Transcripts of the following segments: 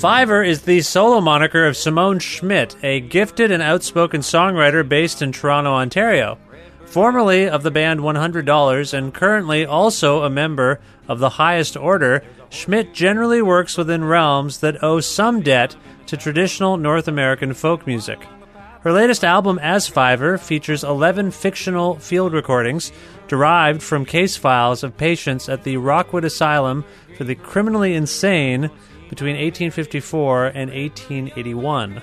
Fiver is the solo moniker of Simone Schmidt, a gifted and outspoken songwriter based in Toronto, Ontario. Formerly of the band $100 and currently also a member of the highest order, Schmidt generally works within realms that owe some debt to traditional North American folk music. Her latest album, As Fiver, features 11 fictional field recordings derived from case files of patients at the Rockwood Asylum for the Criminally Insane between 1854 and 1881.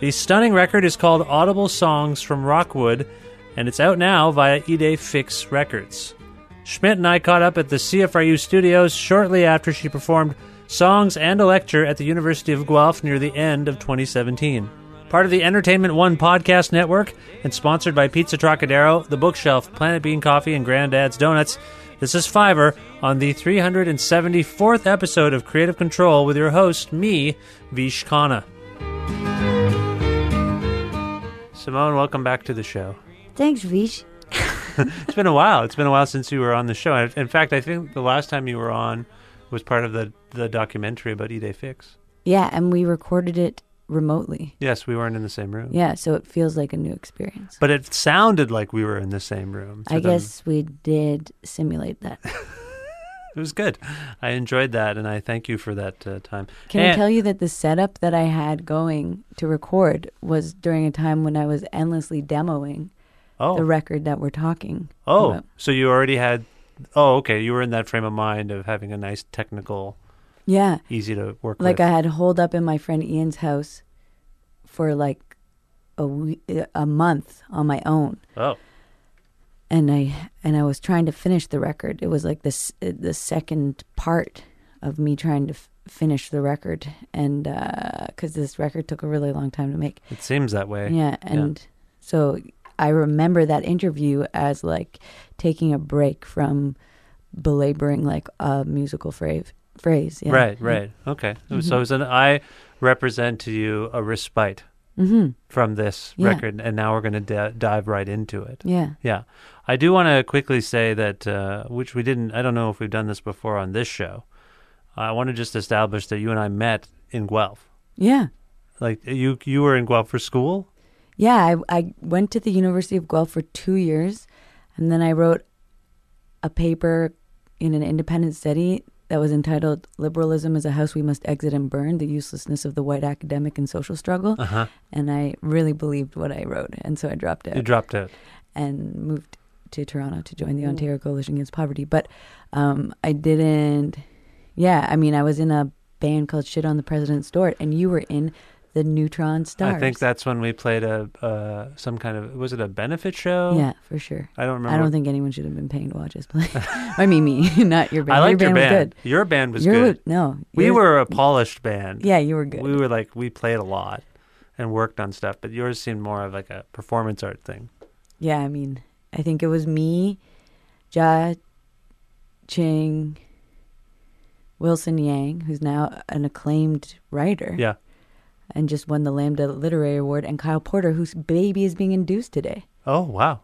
The stunning record is called Audible Songs from Rockwood, and it's out now via Idée Fixe Records. Schmidt and I caught up at the CFRU studios shortly after she performed songs and a lecture at the University of Guelph near the end of 2017. Part of the Entertainment One podcast network and sponsored by Pizza Trocadero, The Bookshelf, Planet Bean Coffee, and Granddad's Donuts, this is Fiver on the 374th episode of Creative Control with your host, me, Vish Khanna. Simone, welcome back to the show. Thanks, Vish. It's been a while. It's been a while since you were on the show. In in fact, I think the last time you were on was part of the, the documentary about Idée Fixe. Yeah, and we recorded it remotely. Yes, we weren't in the same room. Yeah, so it feels like a new experience. But it sounded like we were in the same room. I then guess we did simulate that. it was good. I enjoyed that, and I thank you for that uh, time. Can I tell you that the setup that I had going to record was during a time when I was endlessly demoing Oh, the record that we're talking oh, about. so you already had. Oh, okay. You were in that frame of mind of having a nice technical, Yeah, easy to work like with. Like I had holed up in my friend Ian's house for like a we- a month on my own. oh, and I and I was trying to finish the record. It was like this the second part of me trying to f- finish the record, and uh, because this record took a really long time to make. it seems that way. Yeah, and so I remember that interview as like taking a break from belaboring like a musical phrase. Phrase, yeah. Right, right. Okay. So it's an I represent to you a respite Mm-hmm. from this Yeah. record, and now we're going to d- dive right into it. Yeah. Yeah. I do want to quickly say that, uh, which we didn't, I don't know if we've done this before on this show. I want to just establish that you and I met in Guelph. Yeah. Like you, you were in Guelph for school. Yeah, I, I went to the University of Guelph for two years, and then I wrote a paper in an independent study that was entitled "Liberalism is a House We Must Exit and Burn: The Uselessness of the White Academic and Social Struggle." Uh-huh. And I really believed what I wrote, and so I dropped it. You dropped out. and moved to Toronto to join the Ontario Coalition Against Poverty. But um, I didn't. Yeah, I mean, I was in a band called "Shit on the President's Door," and you were in the Neutron Stars. I think that's when we played a uh, some kind of was it a benefit show? Yeah, for sure. I don't remember. I don't think anyone should have been paying to watch us play. I mean, me, not your band. I liked your your band, band. was good. Your band was Your good. no, we were a polished band. Yeah, you were good. We were like we played a lot and worked on stuff, but yours seemed more of like a performance art thing. yeah, I mean, I think it was me, Ja, Ching, Wilson Yang, who's now an acclaimed writer Yeah. And just won the Lambda Literary Award, and Kyle Porter, whose baby is being induced today. Oh wow.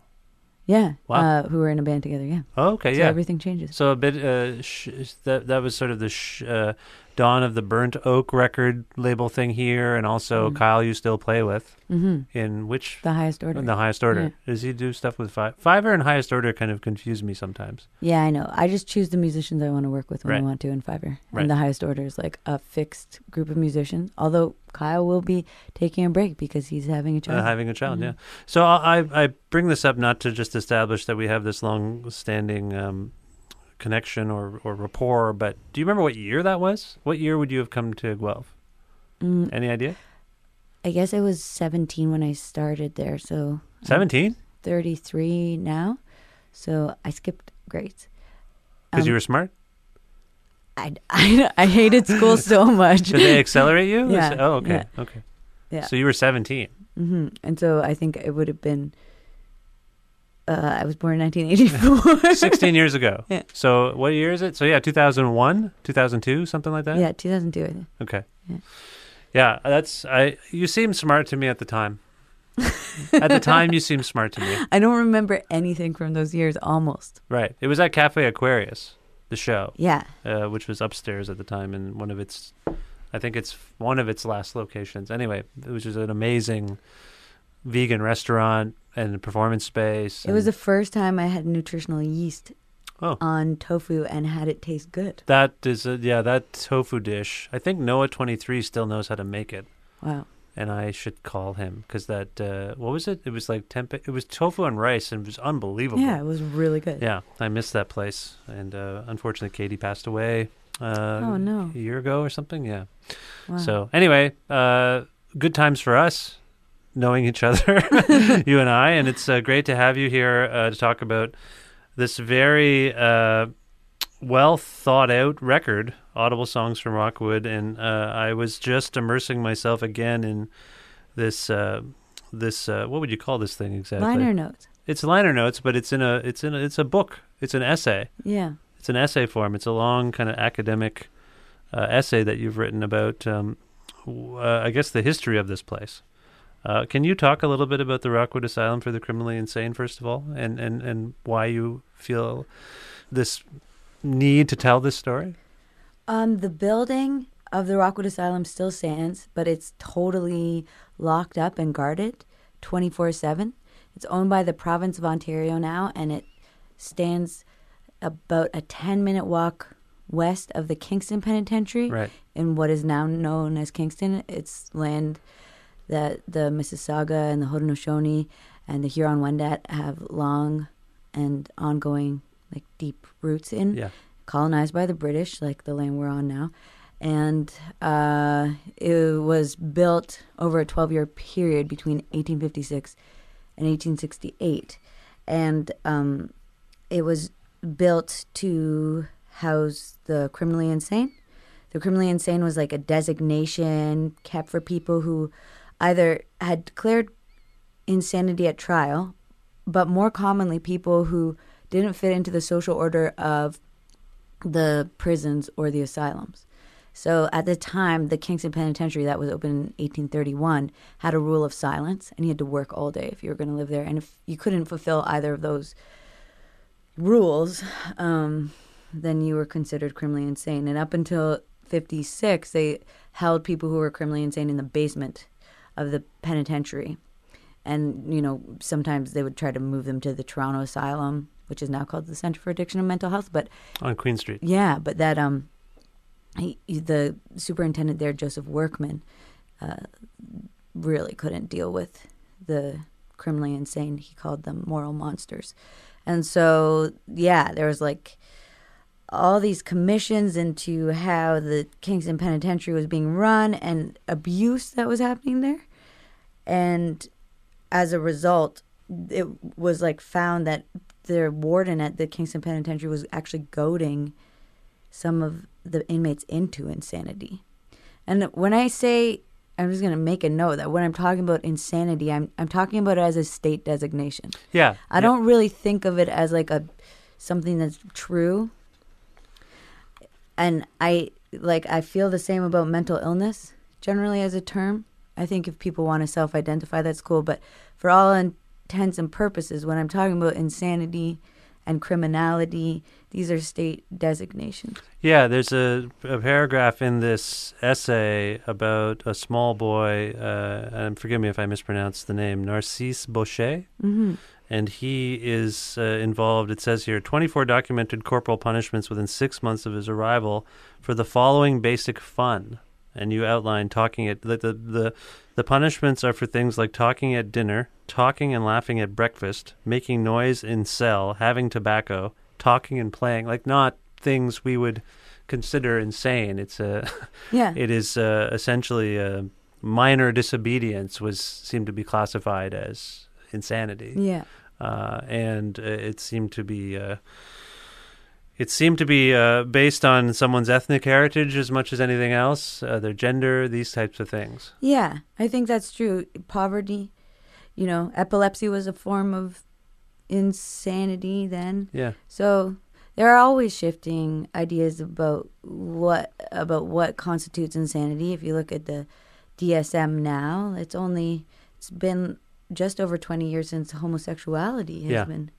Yeah, Wow. uh, who were in a band together. Yeah, Oh, okay. so yeah. everything changes. So a bit uh, sh- that that was sort of the sh- uh, dawn of the Burnt Oak record label thing here, and also Kyle you still play with mm-hmm. in which The highest order. in the highest order. Does he do stuff with five? Fiver and highest order kind of confuse me sometimes. Yeah, I know. I just choose the musicians I want to work with when Right. I want to in Fiver. Right. And the highest order is like a fixed group of musicians. Although Kyle will be taking a break because he's having a child. Uh, having a child, yeah. So I I I bring this up not to just establish that we have this long-standing um, connection or or rapport, but do you remember what year that was? What year would you have come to Guelph? Mm, Any idea? I guess I was 17 when I started there, so I'm Seventeen, 33 now. So I skipped grades. because you Um, were smart. I, I, I hated school so much. Did they accelerate you? Yeah, Oh, okay, yeah. okay. Yeah. So you were seventeen. hmm And so I think it would have been. Uh, I was born in 1984. 16 years ago. Yeah. So what year is it? So yeah, 2001, 2002, something like that? yeah, 2002. I think. Okay. Yeah. Yeah, that's I you seemed smart to me at the time. at the time you seemed smart to me. I don't remember anything from those years. Almost. Right. It was at Cafe Aquarius, the show, Yeah. uh, which was upstairs at the time in one of its I think it's one of its last locations. Anyway, it was just an amazing vegan restaurant and performance space. It was the first time I had nutritional yeast Oh. on tofu and had it taste good. that is a, yeah, that tofu dish. I think Noah 23 still knows how to make it. Wow. and I should call him because that uh, what was it? It was like tempeh. It was tofu and rice, and it was unbelievable. Yeah, it was really good. yeah. I missed that place, and uh, unfortunately, Katie passed away. Uh, Oh, no. a year ago or something. Yeah. Wow. So anyway, uh, good times for us knowing each other, you and I, and it's uh, great to have you here uh, to talk about this very uh, well thought out record, Audible Songs from Rockwood, and uh, I was just immersing myself again in this. Uh, this uh, what would you call this thing exactly? Liner notes. It's liner notes, but it's in a it's in a, it's a book. It's an essay. Yeah. It's an essay form. It's a long kind of academic uh, essay that you've written about, um, w- uh, I guess, the history of this place. Uh, can you talk a little bit about the Rockwood Asylum for the Criminally Insane, first of all, and, and, and why you feel this need to tell this story? Um, the building of the Rockwood Asylum still stands, but it's totally locked up and guarded 24 7. It's owned by the province of Ontario now, and it stands about a 10 minute walk west of the Kingston Penitentiary Right. in what is now known as Kingston. It's land that the Mississauga and the Haudenosaunee and the Huron Wendat have long and ongoing, like deep roots in Yeah. colonized by the British, like the land we're on now. And uh, it was built over a 12 year period between 1856 and 1868. And um, it was built to house the criminally insane. The criminally insane was like a designation kept for people who either had declared insanity at trial, but more commonly people who didn't fit into the social order of the prisons or the asylums. So at the time, the Kingston Penitentiary that was opened in 1831 had a rule of silence, and you had to work all day if you were going to live there. And if you couldn't fulfill either of those rules, um, then you were considered criminally insane. And up until 56, they held people who were criminally insane in the basement of the penitentiary. And, you know, sometimes they would try to move them to the Toronto Asylum, which is now called the Center for Addiction and Mental Health. But On Queen Street. yeah, but that um, he, he- the superintendent there, Joseph Workman, uh, really couldn't deal with the criminally insane. He called them moral monsters, and so yeah, there was like all these commissions into how the Kingston Penitentiary was being run and abuse that was happening there, and as a result, it was like found that the warden at the Kingston Penitentiary was actually goading some of the inmates into insanity. And when I say I'm just going to make a note that when I'm talking about insanity, I'm I'm talking about it as a state designation. Yeah. I don't really think of it as like a something that's true. and I like I feel the same about mental illness generally as a term. I think if people want to self-identify, that's cool. But for all intents and purposes, when I'm talking about insanity and criminality, these are state designations. Yeah, there's a, a paragraph in this essay about a small boy, uh, and forgive me if I mispronounce the name, Narcisse Boucher. Mm-hmm. And he is uh, involved, it says here, 24 documented corporal punishments within six months of his arrival for the following basic fun. And you outline talking at the, the, the, the punishments are for things like talking at dinner, talking and laughing at breakfast, making noise in cell, having tobacco, talking and playing, like not things we would consider insane. It's a Yeah. it is uh, essentially uh, minor disobedience was seemed to be classified as insanity, Yeah. uh, and uh, it seemed to be. Uh, it seemed to be uh, based on someone's ethnic heritage as much as anything else, uh, their gender, these types of things. Yeah, I think that's true. Poverty, you know, epilepsy was a form of insanity then. Yeah, So there are always shifting ideas about what about what constitutes insanity. If you look at the DSM now, it's only it's been just over 20 years since homosexuality has Yeah. been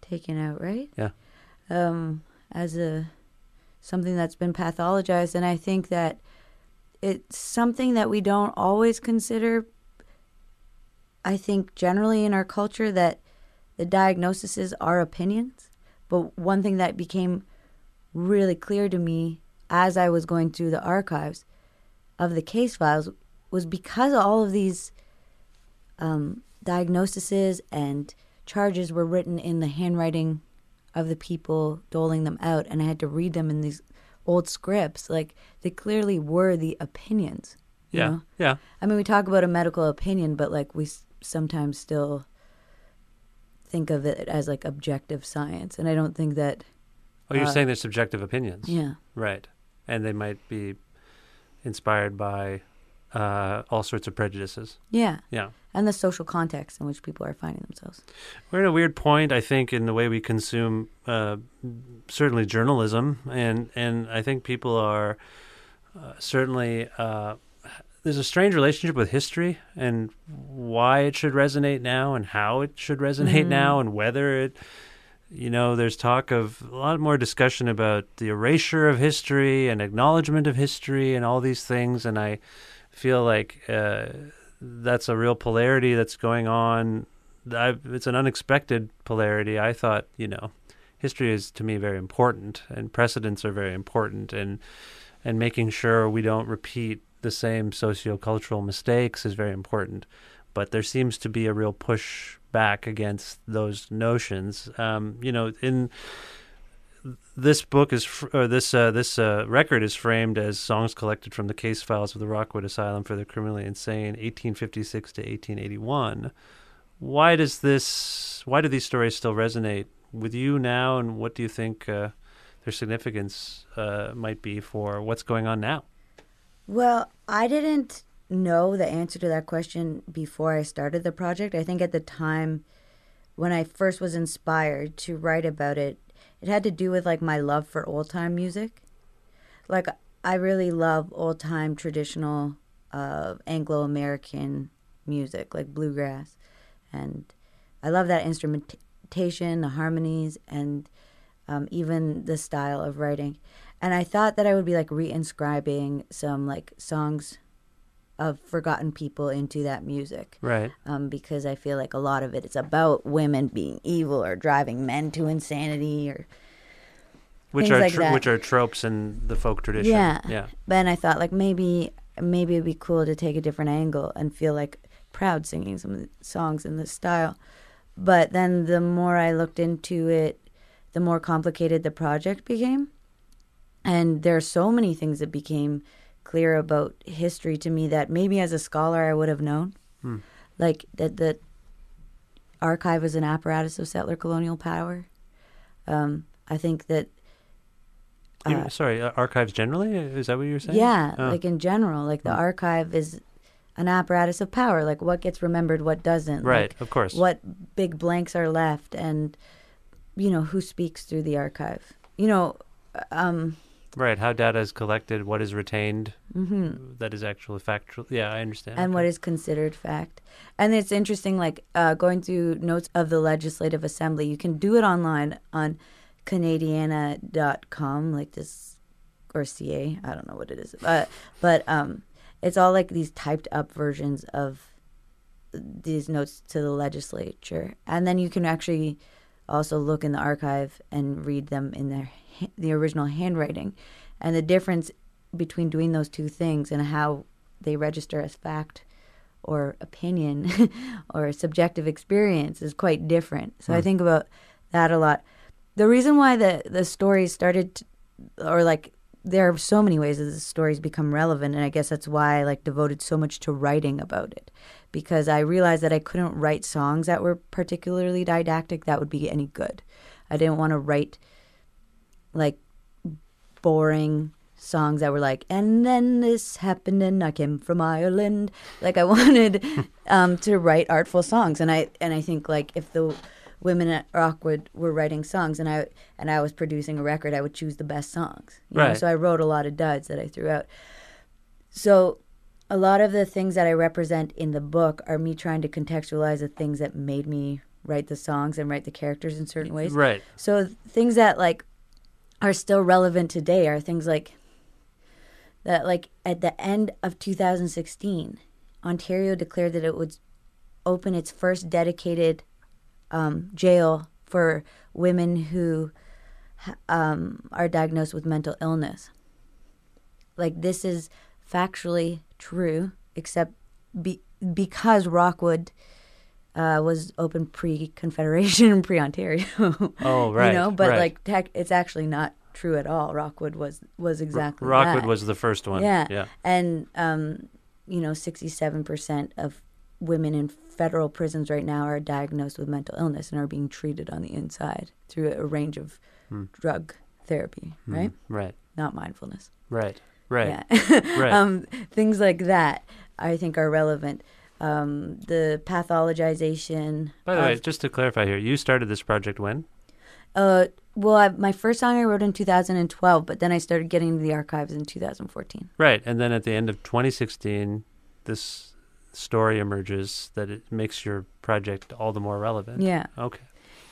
taken out, right? Yeah. Um as a something that's been pathologized and I think that it's something that we don't always consider I think generally in our culture that the diagnoses are opinions. But one thing that became really clear to me as I was going through the archives of the case files was because all of these um, diagnoses and charges were written in the handwriting of the people doling them out, and I had to read them in these old scripts. Like they clearly were the opinions. yeah, know? yeah. I mean, we talk about a medical opinion, but like we s- sometimes still think of it as like objective science, and I don't think that. Oh, you're Uh, saying they're subjective opinions, Yeah, right? And they might be inspired by uh, all sorts of prejudices. yeah, Yeah. and the social context in which people are finding themselves. We're at a weird point, I think, in the way we consume uh, certainly journalism, and and I think people are uh, certainly uh, there's a strange relationship with history and why it should resonate now and how it should resonate now and whether it. You know, there's talk of a lot more discussion about the erasure of history and acknowledgement of history and all these things, and I feel like uh, that's a real polarity that's going on I, it's an unexpected polarity. I thought, you know, history is to me very important, and precedents are very important, and and making sure we don't repeat the same sociocultural mistakes is very important. But there seems to be a real push back against those notions. Um, you know, in this book is fr- or this uh, this uh, record is framed as songs collected from the case files of the Rockwood Asylum for the Criminally Insane, 1856 to 1881 why does this why do these stories still resonate with you now and what do you think uh, their significance uh, might be for what's going on now Well, I didn't know the answer to that question before I started the project. I think at the time when I first was inspired to write about it, it had to do with like my love for old time music. Like I really love old time traditional uh, Anglo American music, like bluegrass, and I love that instrumentation, the harmonies, and um, even the style of writing. And I thought that I would be like reinscribing some like songs of forgotten people into that music right um, because I feel like a lot of it is about women being evil or driving men to insanity or which are like tr- which are tropes in the folk tradition Yeah. yeah Then I thought like maybe maybe it'd be cool to take a different angle and feel like proud singing some songs in this style. But then the more I looked into it, the more complicated the project became. And there are so many things that became clear about history to me that maybe as a scholar I would have known. Like that the archive is an apparatus of settler colonial power. Um, I think that You- sorry uh, archives generally is that what you're saying Yeah, Oh. like in general, like the archive is an apparatus of power. Like what gets remembered, what doesn't. right like of course What big blanks are left, and you know who speaks through the archive. You know, um, Right. How data is collected, what is retained, that is actually factual. Yeah, I understand. Mm-hmm. and Okay. what is considered fact. And it's interesting, like uh, going through notes of the Legislative Assembly. You can do it online on Canadiana.com, like this, or CA. I don't know what it is, but but um, it's all like these typed up versions of these notes to the legislature, and then you can actually also look in the archive and read them in their the original handwriting, and the difference between doing those two things and how they register as fact or opinion or subjective experience is quite different. So I hmm. think about that a lot. The reason why the the stories started, to, or like there are so many ways that the stories become relevant, and I guess that's why I like devoted so much to writing about it, because I realized that I couldn't write songs that were particularly didactic that would be any good. I didn't want to write like boring songs that were like, and then this happened, and I came from Ireland. Like I wanted um, to write artful songs, and I and I think like if the women at Rockwood were writing songs, and I and I was producing a record, I would choose the best songs. you know? Right. So I wrote a lot of duds that I threw out. So a lot of the things that I represent in the book are me trying to contextualize the things that made me write the songs and write the characters in certain ways. Right. So things that like are still relevant today are things like that like at the end of 2016, Ontario declared that it would open its first dedicated um, jail for women who um, are diagnosed with mental illness. Like this is factually true, except be, because Rockwood uh, was open pre-Confederation, pre-Ontario. Oh, right, You know, but right. like tech, it's actually not true at all. Rockwood was was exactly Rockwood that. was the first one. Yeah. Yeah. And, um, you know, 67% of women in federal prisons right now are diagnosed with mental illness and are being treated on the inside through a range of Hmm. drug therapy, right? Right. Not mindfulness. Right. Right. Yeah. Right. um, things like that, I think, are relevant. Um, the pathologization. By the of, way, just to clarify here, you started this project when? uh, well, I, my first song I wrote in 2012, but then I started getting into the archives in 2014. Right. And then at the end of 2016, this story emerges that it makes your project all the more relevant. Yeah. Okay.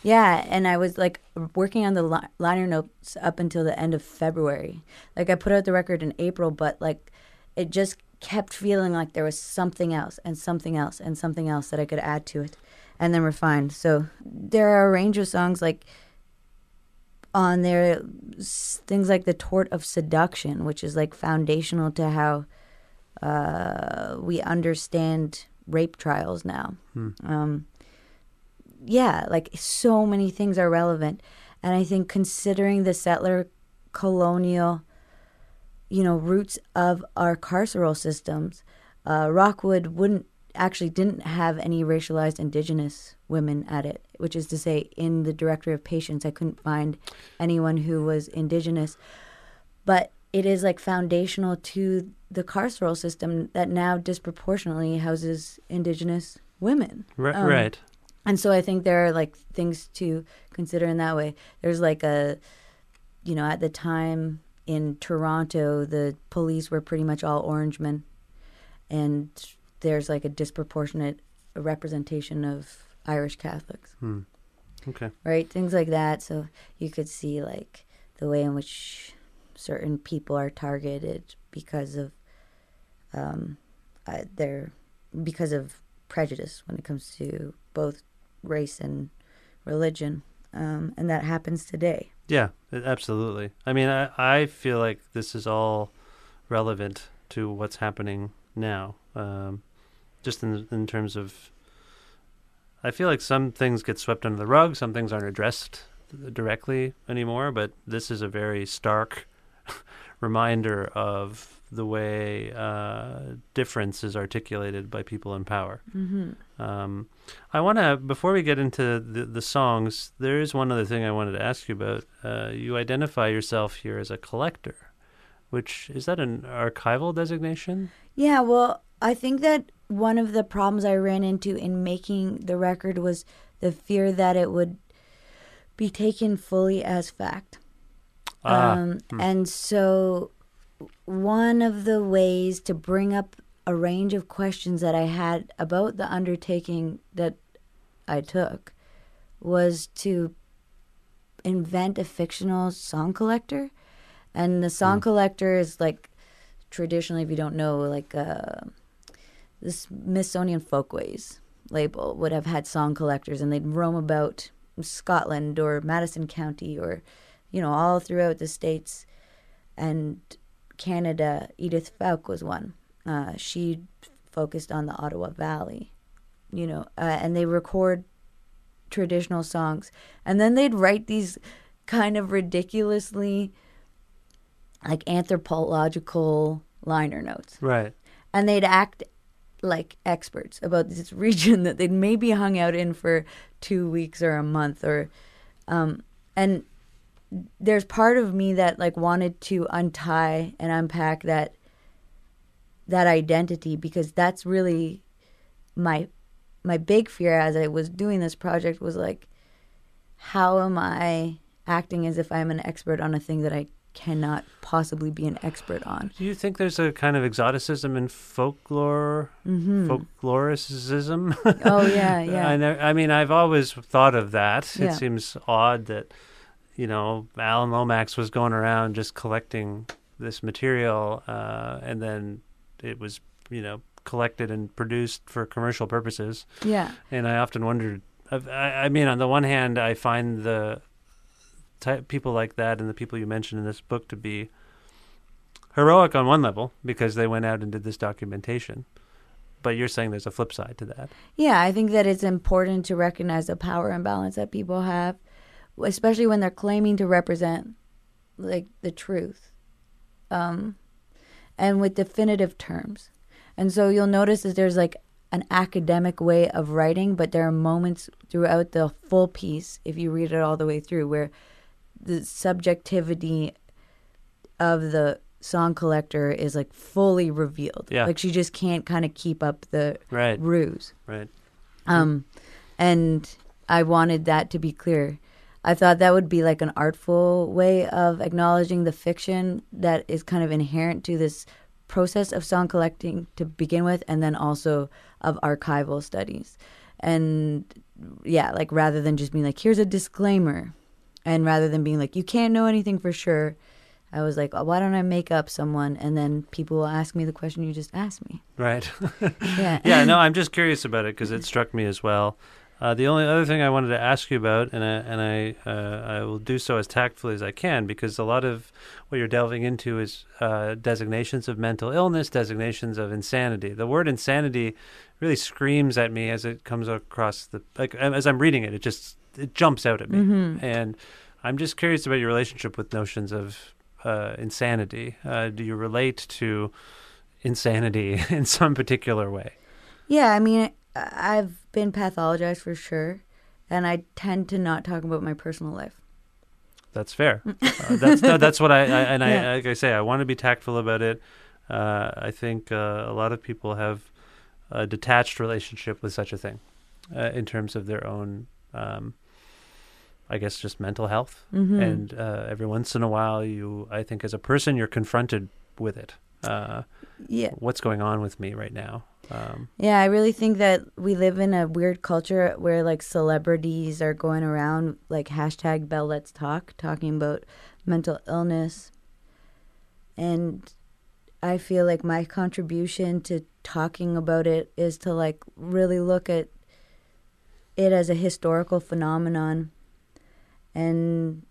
Yeah, and I was like working on the li- liner notes up until the end of February. Like I put out the record in April, but like it just kept feeling like there was something else and something else and something else that I could add to it and then refine. So there are a range of songs like on there s- things like the tort of seduction, which is like foundational to how uh, we understand rape trials now. Um, yeah, like so many things are relevant. And I think considering the settler colonial, you know, roots of our carceral systems, uh, Rockwood wouldn't actually didn't have any racialized indigenous women at it, which is to say, in the directory of patients, I couldn't find anyone who was indigenous. But it is like foundational to the carceral system that now disproportionately houses indigenous women. Right. Um, right. And so I think there are like things to consider in that way. There's like a, you know, at the time in Toronto, the police were pretty much all Orangemen, and there's like a disproportionate representation of Irish Catholics, Okay. right? Things like that. So you could see like the way in which certain people are targeted because of um, uh, their because of prejudice when it comes to both race and religion, um, and that happens today. Yeah, absolutely. I mean, I, I feel like this is all relevant to what's happening now. Um, just in in terms of, I feel like some things get swept under the rug, some things aren't addressed directly anymore. But this is a very stark reminder of the way uh, difference is articulated by people in power. Mm-hmm. Um, I want to, before we get into the, the songs, there is one other thing I wanted to ask you about. Uh, you identify yourself here as a collector, which is that an archival designation? Yeah, well, I think that one of the problems I ran into in making the record was the fear that it would be taken fully as fact. Ah, Um, And so, one of the ways to bring up a range of questions that I had about the undertaking that I took was to invent a fictional song collector. And the song collector is like traditionally, if you don't know, like uh, the Smithsonian Folkways label would have had song collectors and they'd roam about Scotland or Madison County or, you know, all throughout the states and Canada. Edith Fowke was one. Uh, she focused on the Ottawa Valley, you know, uh, and they record traditional songs. And then they'd write these kind of ridiculously like anthropological liner notes right. and they'd act like experts about this region that they'd maybe hung out in for two weeks or a month or um and there's part of me that like wanted to untie and unpack that that identity because that's really my my big fear as I was doing this project was like how am I acting as if I'm an expert on a thing that I cannot possibly be an expert on Do you think there's a kind of exoticism in folklore, mm-hmm. folkloricism? oh yeah yeah I, I mean, I've always thought of that. Yeah. It seems odd that, you know, Alan Lomax was going around just collecting this material, uh, and then it was, you know, collected and produced for commercial purposes. yeah And I often wondered. I, I mean, on the one hand, I find the type people like that and the people you mentioned in this book to be heroic on one level because they went out and did this documentation. But you're saying there's a flip side to that. Yeah, I think that it's important to recognize the power imbalance that people have, especially when they're claiming to represent like the truth, um, and with definitive terms. And so you'll notice that there's like an academic way of writing, but there are moments throughout the full piece, if you read it all the way through, where the subjectivity of the song collector is like fully revealed. Yeah. Like she just can't kind of keep up the Right. ruse. Right. Um, and I wanted that to be clear. I thought that would be like an artful way of acknowledging the fiction that is kind of inherent to this process of song collecting to begin with, and then also of archival studies. And yeah, like rather than just being like, here's a disclaimer, and rather than being like, you can't know anything for sure, I was like, why don't I make up someone, and then people will ask me the question you just asked me. Right. Yeah. yeah, no, I'm just curious about it because it struck me as well. Uh, the only other thing I wanted to ask you about, and I, and I, uh, I will do so as tactfully as I can, because a lot of what you're delving into is uh, designations of mental illness, designations of insanity. The word insanity really screams at me as it comes across the like as I'm reading it. It just it jumps out at me, and I'm just curious about your relationship with notions of uh, insanity. Uh, do you relate to insanity in some particular way? Yeah, I mean, I've been pathologized for sure, and I tend to not talk about my personal life. That's fair. Uh, that's no, that's what I, I and Yeah. I like I say I want to be tactful about it. Uh, I think uh, a lot of people have a detached relationship with such a thing uh, in terms of their own, um, I guess, just mental health. Mm-hmm. And uh, every once in a while, you, I think, as a person, you're confronted with it. Uh, Yeah, what's going on with me right now? Um, yeah, I really think that we live in a weird culture where like celebrities are going around like hashtag Bell Let's Talk, talking about mental illness, and I feel like my contribution to talking about it is to like really look at it as a historical phenomenon and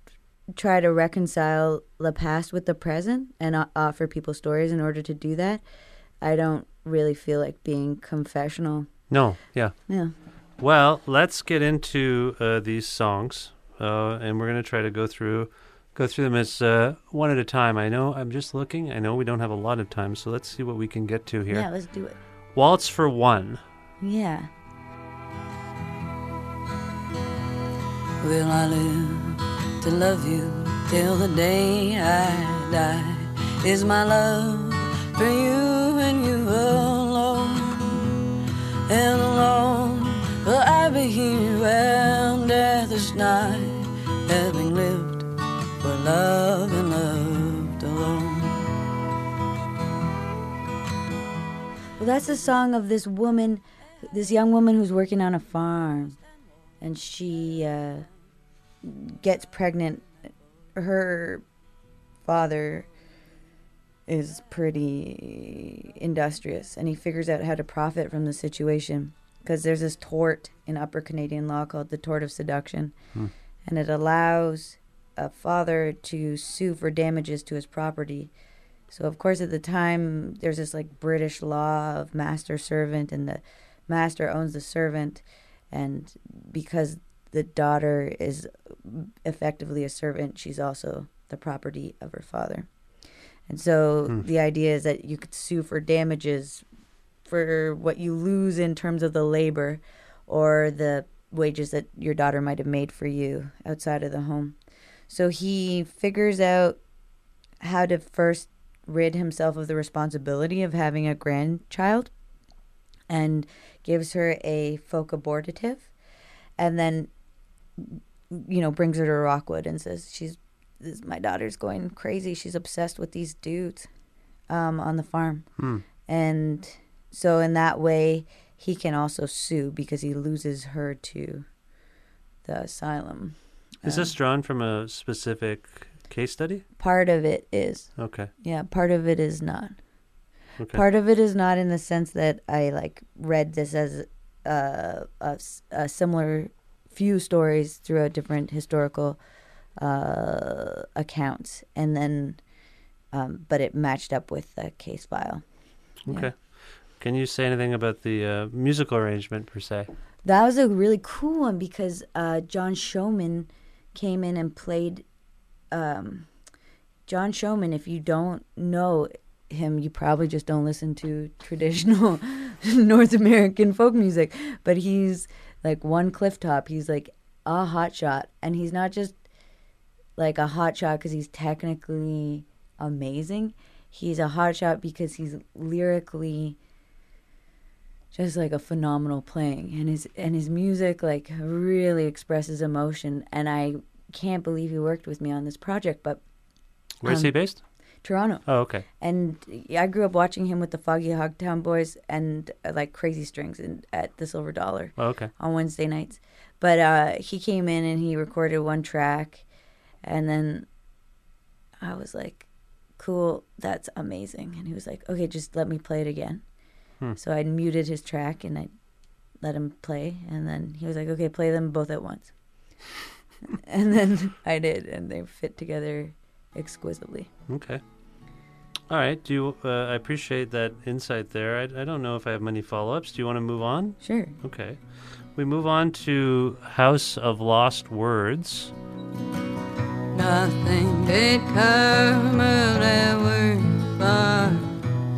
try to reconcile the past with the present and offer people stories in order to do that. I don't really feel like being confessional. no, yeah. Yeah. Well, let's get into uh, these songs, uh, and we're going to try to go through go through them as uh, one at a time. I know I'm just looking. I know we don't have a lot of time, so let's see what we can get to here. Yeah, let's do it. Waltz for one. Yeah. Will I live to love you till the day I die? Is my love for you you and alone. Will I be here when death is nigh, having lived for love and loved alone? Well, that's the song of this woman, this young woman who's working on a farm, and she uh, gets pregnant. Her father is pretty industrious, and he figures out how to profit from the situation because there's this tort in Upper Canadian law called the tort of seduction, hmm. and it allows a father to sue for damages to his property. So of course at the time there's this like British law of master servant and the master owns the servant and because the daughter is effectively a servant, she's also the property of her father. And so hmm. the idea is that you could sue for damages for what you lose in terms of the labor or the wages that your daughter might have made for you outside of the home. So he figures out how to first rid himself of the responsibility of having a grandchild and gives her a folk abortive and then you know brings her to rockwood and says she's this, my daughter's going crazy she's obsessed with these dudes um, on the farm and so in that way he can also sue because he loses her to the asylum Is this drawn from a specific case study? part of it is Okay. yeah part of it is not Okay. part of it is not in the sense that i like read this as uh, a, a similar few stories throughout different historical uh, accounts and then um, but it matched up with the case file yeah. Okay. Can you say anything about the uh, musical arrangement per se? That was a really cool one because uh, John Showman came in and played. Um, John Showman, if you don't know him, you probably just don't listen to traditional North American folk music. But he's like one cliff top. He's like a hot shot, and he's not just like a hot shot because he's technically amazing. He's a hot shot because he's lyrically just like a phenomenal playing and his and his music like really expresses emotion and I can't believe he worked with me on this project but Where's Um, he based? Toronto Oh, okay. and I grew up watching him with the Foggy Hogtown Boys and uh, like Crazy Strings in, at the Silver Dollar Oh, okay. on Wednesday nights. But uh, he came in and he recorded one track, and then I was like, "Cool, that's amazing." And he was like, "Okay, just let me play it again." So I muted his track and I let him play, and then he was like, "Okay, play them both at once." and then I did, and they fit together exquisitely. Okay. All right. Do you? Uh, I appreciate that insight there. I, I don't know if I have many follow-ups. Do you want to move on? Sure. Okay. We move on to House of Lost Words. Nothing did come of that word far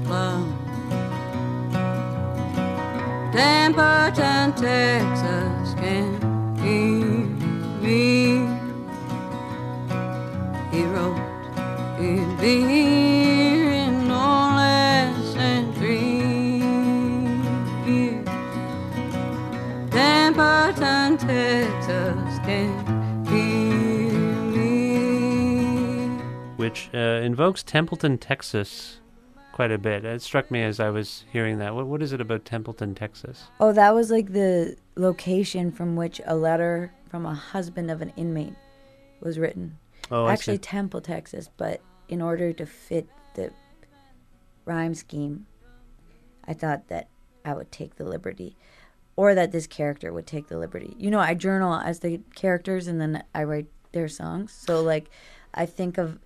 flung. Templeton, Texas can hear me. He wrote, He'd be which uh, invokes Templeton, Texas, quite a bit. It struck me as I was hearing that. What, what is it about Templeton, Texas? Oh, that was like the location from which a letter from a husband of an inmate was written. Oh, Actually. Temple, Texas, but in order to fit the rhyme scheme, I thought that I would take the liberty, or that this character would take the liberty. You know, I journal as the characters and then I write their songs. So, like, I think of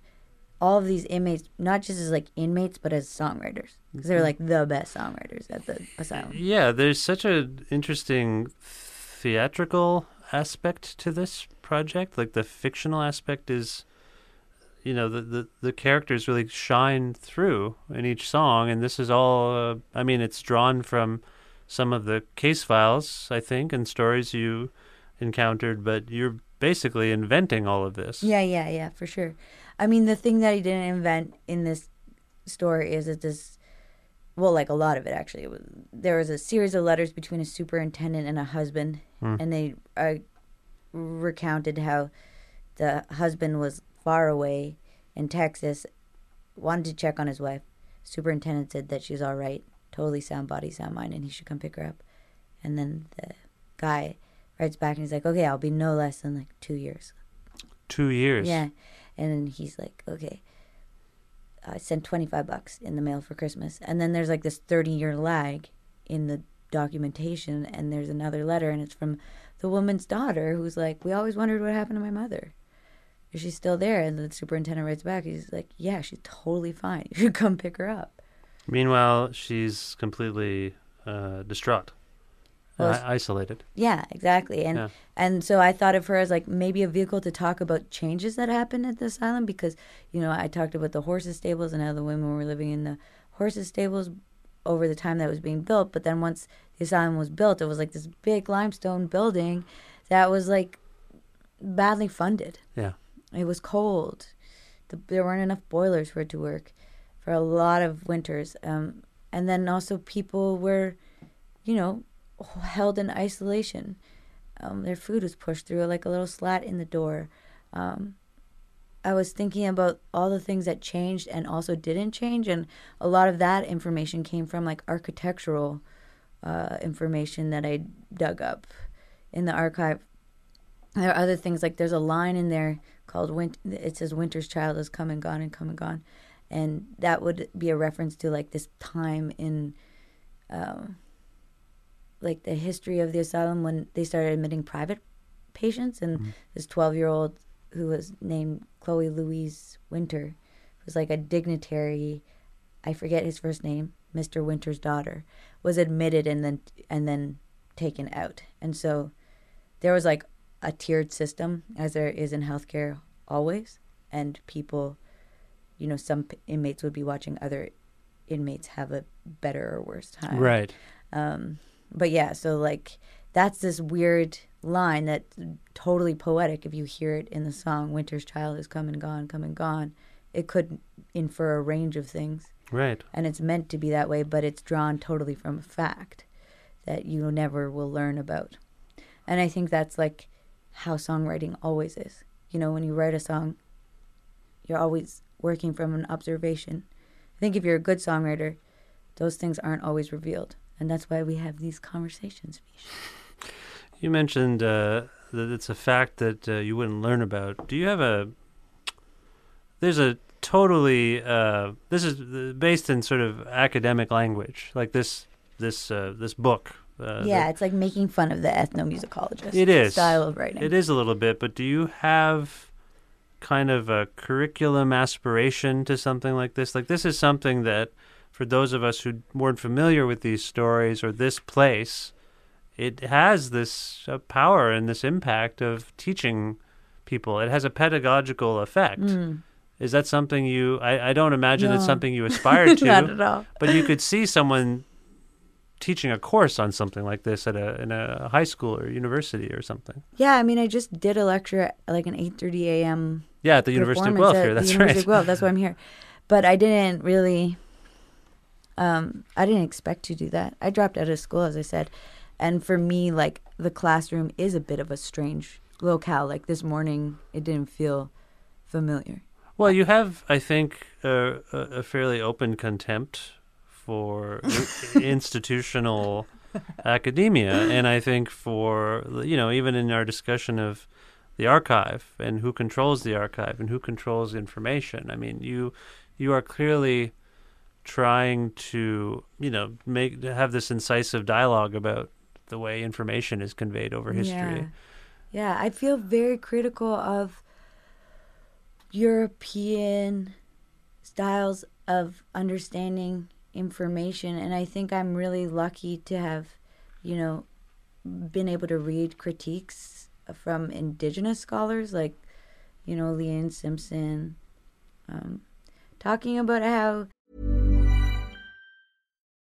all of these inmates, not just as like inmates, but as songwriters. Because they're like the best songwriters at the asylum. Yeah, there's such an interesting theatrical aspect to this project. Like the fictional aspect is, you know, the the, the characters really shine through in each song, and this is all. Uh, I mean, it's drawn from some of the case files, I think, and stories you encountered, but you're basically inventing all of this. Yeah, yeah, yeah, for sure. I mean, the thing that he didn't invent in this story is that this, well, like a lot of it actually, it was, there was a series of letters between a superintendent and a husband, and they uh, recounted how the husband was far away in Texas, wanted to check on his wife. Superintendent said that she's all right, totally sound body, sound mind, and he should come pick her up. And then the guy writes back and he's like, okay, I'll be no less than like two years. Two years. Yeah. And he's like, okay, I sent 25 bucks in the mail for Christmas. And then there's like this 30 year lag in the documentation. And there's another letter, and it's from the woman's daughter who's like, we always wondered what happened to my mother. Is she still there? And the superintendent writes back, he's like, yeah, she's totally fine. You should come pick her up. Meanwhile, she's completely uh, distraught, Well, I- isolated. Yeah, exactly. And Yeah. and so I thought of her as like maybe a vehicle to talk about changes that happened at the asylum because you know I talked about the horses stables and how the women were living in the horses stables over the time that it was being built. But then once the asylum was built, it was like this big limestone building that was like badly funded. Yeah. It was cold. The, there weren't enough boilers for it to work for a lot of winters. Um, and then also people were, you know, held in isolation. Um, their food was pushed through like a little slat in the door. Um, I was thinking about all the things that changed and also didn't change, and a lot of that information came from like architectural uh, information that I dug up in the archive. There are other things like there's a line in there called "Win." It says "Winter's child has come and gone and come and gone," and that would be a reference to like this time in, um, like the history of the asylum when they started admitting private patients, and this 12 year old who was named Chloe Louise Winter was like a dignitary. I forget his first name, Mr. Winter's daughter, was admitted and then and then taken out, and so there was like a tiered system as there is in healthcare always and people you know some inmates would be watching other inmates have a better or worse time Right. um but yeah so like that's this weird line that's totally poetic if you hear it in the song winter's child has come and gone come and gone it could infer a range of things Right. and it's meant to be that way, but it's drawn totally from a fact that you never will learn about. And I think that's like how songwriting always is. You know, when you write a song, you're always working from an observation. I think if you're a good songwriter, those things aren't always revealed. And that's why we have these conversations. You mentioned uh, that it's a fact that uh, you wouldn't learn about. Do you have a? There's a totally. Uh, this is uh, based in sort of academic language, like this this uh, this book. Uh, yeah, that- it's like making fun of the ethnomusicologist it is style of writing. It is a little bit, but do you have kind of a curriculum aspiration to something like this? Like this is something that, for those of us who weren't familiar with these stories or this place, it has this uh, power and this impact of teaching people. It has a pedagogical effect. Is that something you? I, I don't imagine it's something you aspire to. Not at all. But you could see someone teaching a course on something like this at a in a high school or university or something. Yeah, I mean, I just did a lecture at like an 8:30 a.m. Yeah, at the University of Guelph here. the That's University of Guelph. That's why I'm here. But I didn't really. Um, I didn't expect to do that. I dropped out of school, as I said, and for me, like the classroom is a bit of a strange locale. Like this morning, it didn't feel familiar. Well, you have, I think, uh, a, a fairly open contempt for institutional academia, and I think for you know, even in our discussion of the archive and who controls the archive and who controls information. I mean, you you are clearly trying to you know make have this incisive dialogue about the way information is conveyed over history. Yeah. Yeah, I feel very critical of European styles of understanding information and I think I'm really lucky to have, you know, been able to read critiques from indigenous scholars like, you know, Leanne Simpson um, talking about how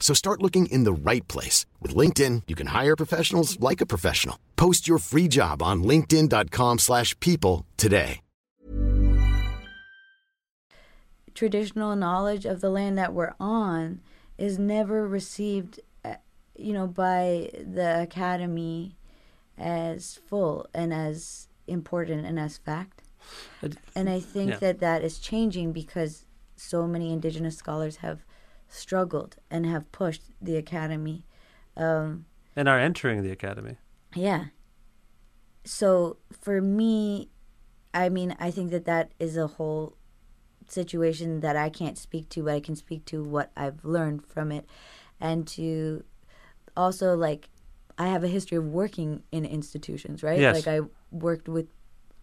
So start looking in the right place. With LinkedIn, you can hire professionals like a professional. Post your free job on linkedin.com/people slash people today. traditional knowledge of the land that we're on is never received uh, you know by the academy as full and as important and as fact and i think yeah. that that is changing because so many indigenous scholars have struggled and have pushed the academy um, and are entering the academy. yeah. So for me, I mean, I think that that is a whole situation that I can't speak to, but I can speak to what I've learned from it. And to also, like, I have a history of working in institutions, right? Yes. Like, I worked with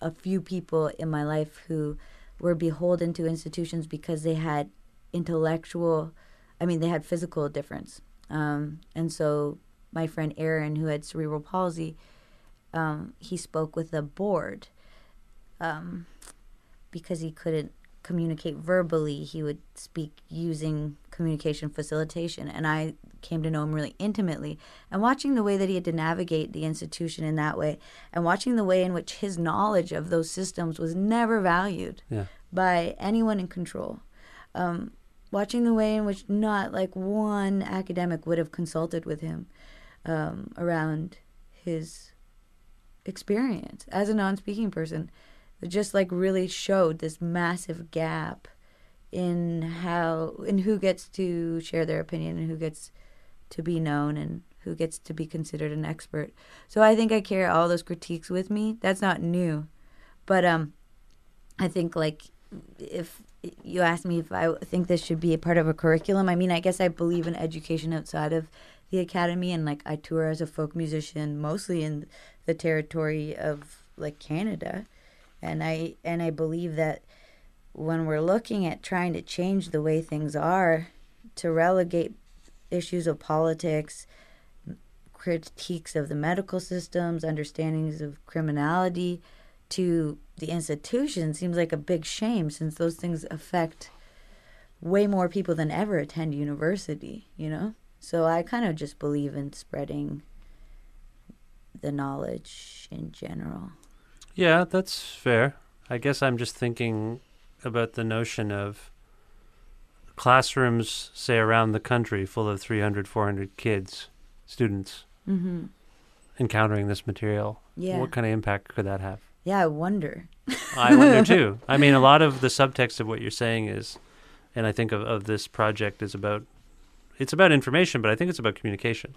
a few people in my life who were beholden to institutions because they had intellectual, I mean, they had physical difference. Um, and so my friend Aaron, who had cerebral palsy, um, he spoke with a board um, because he couldn't communicate verbally. He would speak using communication facilitation. And I came to know him really intimately. And watching the way that he had to navigate the institution in that way, and watching the way in which his knowledge of those systems was never valued Yeah. by anyone in control. Um, watching the way in which not like one academic would have consulted with him um, around his experience. As a non-speaking person it just like really showed this massive gap in how in who gets to share their opinion and who gets to be known and who gets to be considered an expert. So i think i carry all those critiques with me. That's not new. But um i think like if you ask me if i think this should be a part of a curriculum. I mean i guess i believe in education outside of the academy and like i tour as a folk musician mostly in the territory of like canada. And i and i believe that when we're looking at trying to change the way things are to relegate issues of politics critiques of the medical systems understandings of criminality to the institution seems like a big shame since those things affect way more people than ever attend university you know so i kind of just believe in spreading the knowledge in general Yeah, that's fair. I guess I'm just thinking about the notion of classrooms, say, around the country full of 300, 400 kids, students, mm-hmm. encountering this material. Yeah. What kind of impact could that have? Yeah i wonder I wonder too. I mean, a lot of the subtext of what you're saying is, and I think of, of this project is about, it's about information, but I think it's about communication.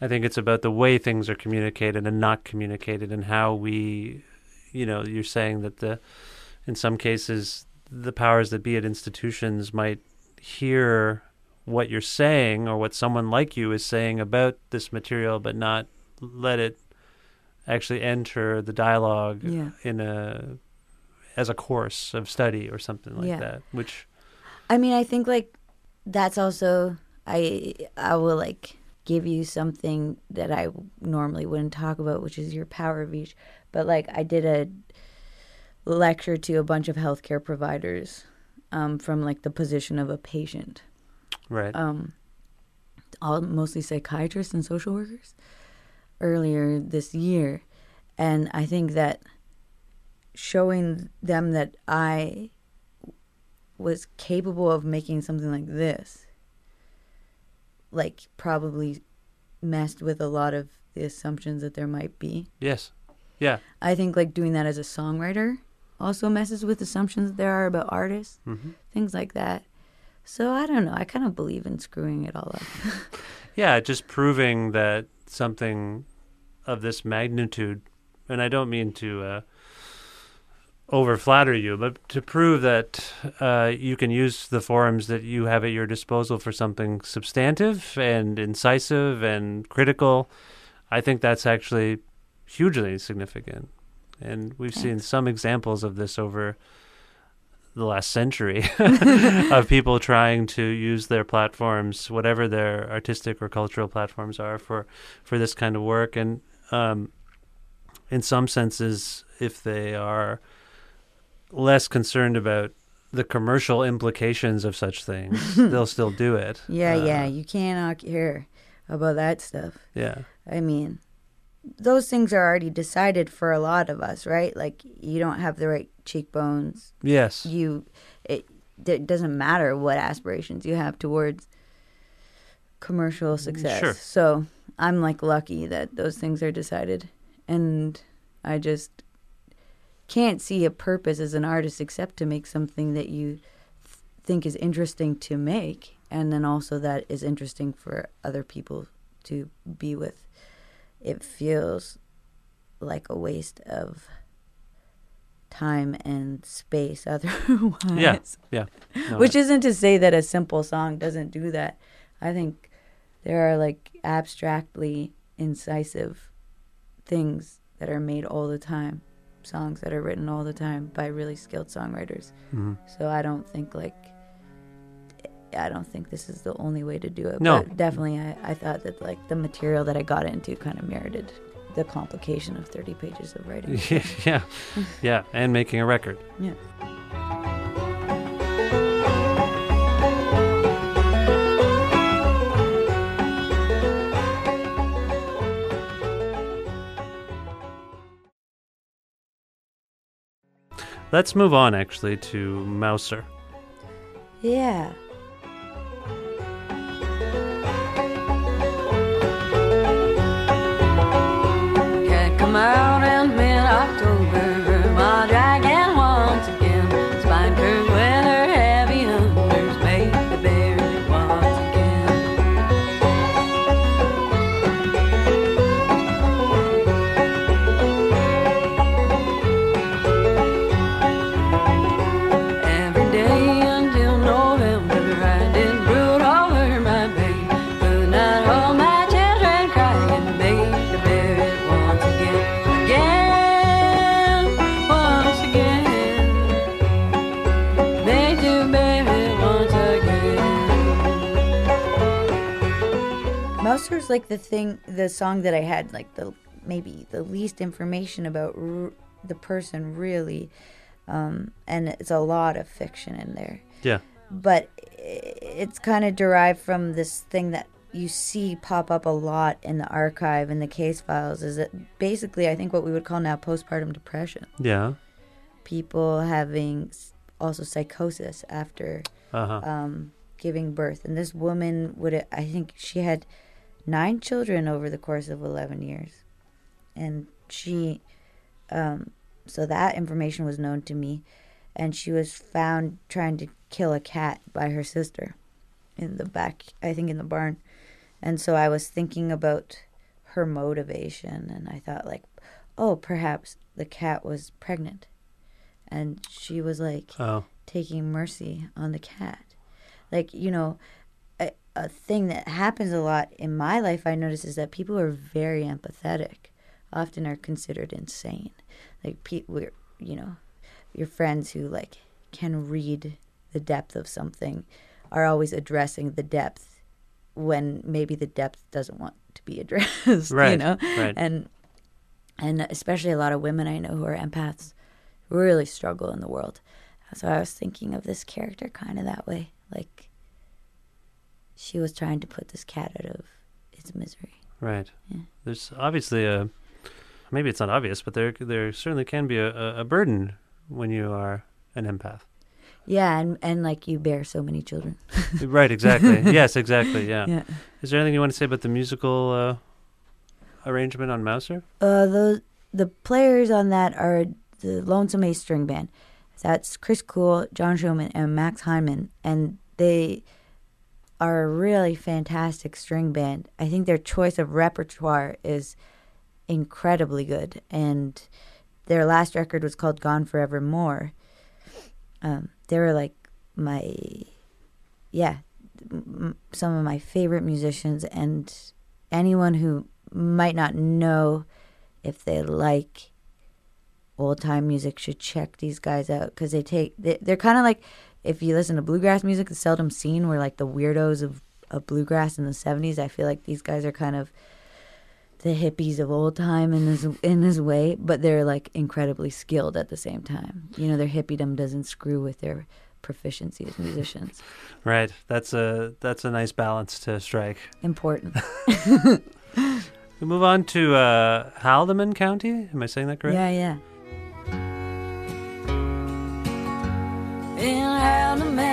I think it's about the way things are communicated and not communicated, and how we, you know, you're saying that the, in some cases, the powers that be at institutions might hear what you're saying or what someone like you is saying about this material, but not let it actually enter the dialogue Yeah. in a as a course of study or something like Yeah. that. Which I mean, I think like that's also I I will like give you something that I normally wouldn't talk about, which is your power of each. But like I did a lecture to a bunch of healthcare providers um, from like the position of a patient, right. um, all mostly psychiatrists and social workers earlier this year, and I think that showing them that I was capable of making something like this like probably messed with a lot of the assumptions that there might be. Yes. Yeah. i think like doing that as a songwriter also messes with assumptions that there are about artists hmm things like that. So i don't know. I kind of believe in screwing it all up. Yeah, just proving that something of this magnitude, and I don't mean to uh, over flatter you, but to prove that uh, you can use the forums that you have at your disposal for something substantive and incisive and critical, I think that's actually hugely significant. and we've seen some examples of this over the last century of people trying to use their platforms, whatever their artistic or cultural platforms are, for for this kind of work. And um, in some senses, if they are less concerned about the commercial implications of such things, they'll still do it. Yeah, Uh, yeah. You cannot care about that stuff. yeah. I mean, those things are already decided for a lot of us, right? Like you don't have the right cheekbones. Yes. You it, it doesn't matter what aspirations you have towards commercial success. Sure. So, I'm like lucky that those things are decided and I just can't see a purpose as an artist except to make something that you th- think is interesting to make and then also that is interesting for other people to be with it feels like a waste of time and space otherwise Yeah. Yeah. No, which isn't to say that a simple song doesn't do that i think there are like abstractly incisive things that are made all the time songs that are written all the time by really skilled songwriters Mhm. so i don't think like i don't think this is the only way to do it No. but definitely I, I thought that like the material that i got into kind of merited the complication of 30 pages of writing yeah. Yeah. And making a record. yeah Let's move on actually to Mouser. yeah Like the thing, the song that I had like the maybe the least information about r- the person really, um, and it's a lot of fiction in there. Yeah. But it's kind of derived from this thing that you see pop up a lot in the archive in the case files. Is that basically I think what we would call now postpartum depression. Yeah. People having also psychosis after Uh-huh. um, giving birth. And this woman would, I think she had nine children over the course of 11 years. And she, um, so that information was known to me. And she was found trying to kill a cat by her sister in the back, I think in the barn. And so I was thinking about her motivation. And I thought, like, oh, perhaps the cat was pregnant. And she was like, Oh. taking mercy on the cat. Like, you know, a, thing that happens a lot in my life, I notice, is that people who are very empathetic, often are considered insane. Like, pe- we're, you know, your friends who, like, can read the depth of something are always addressing the depth when maybe the depth doesn't want to be addressed, right, you know? right. And, and especially a lot of women I know who are empaths really struggle in the world. So I was thinking of this character kind of that way. Like she was trying to put this cat out of its misery. Right. Yeah. There's obviously a maybe it's not obvious, but there there certainly can be a, a, burden when you are an empath. Yeah, and and like you bear so many children. right, exactly. yes, exactly. Yeah. Yeah. Is there anything you want to say about the musical uh, arrangement on Mouser? Uh, those the players on that are the Lonesome Ace String Band. That's Chris Coole, John Showman, and Max Heineman, and they are a really fantastic string band. I think their choice of repertoire is incredibly good, and their last record was called Gone Forevermore. Um, they were like my, yeah, m- some of my favorite musicians, and anyone who might not know if they like old time music should check these guys out because they take they, they're kind of like if you listen to bluegrass music, it's seldom seen. We're like the weirdos of, of bluegrass in the '70s. I feel like these guys are kind of the hippies of old time in this in this way, but they're like incredibly skilled at the same time. You know, their hippiedom doesn't screw with their proficiency as musicians. Right. That's a that's a nice balance to strike. Important. We move on to uh, Haldimand County. Am I saying that correct? Yeah, yeah. In Haldimand County,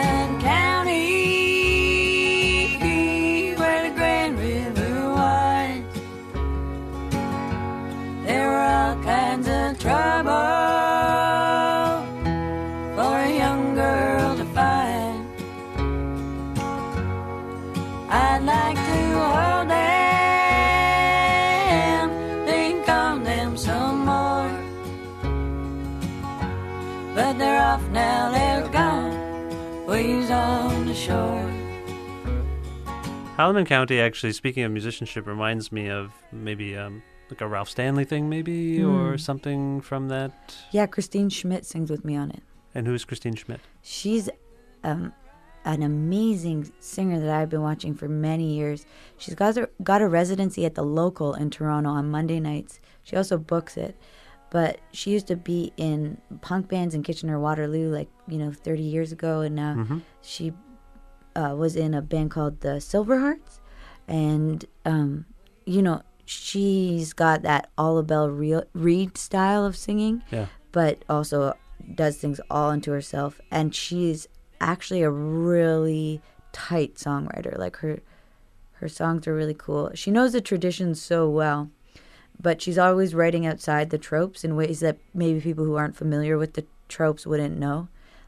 Haldimand County, actually, speaking of musicianship, reminds me of maybe um, like a Ralph Stanley thing, maybe, or Mm. something from that. Yeah, Christine Schmidt sings with me on it. And who's Christine Schmidt? She's um, an amazing singer that I've been watching for many years. She's got a, got a residency at the local in Toronto on Monday nights. She also books it. But she used to be in punk bands in Kitchener Waterloo, like, you know, 30 years ago. And now Mhm. she uh, was in a band called the Silver Hearts, And, um, you know, she's got that Ola Belle Re- Reed style of singing Yeah. but also does things all into herself. And she's actually a really tight songwriter. Like her her songs are really cool. She knows the traditions so well but she's always writing outside the tropes in ways that maybe people who aren't familiar with the tropes wouldn't know.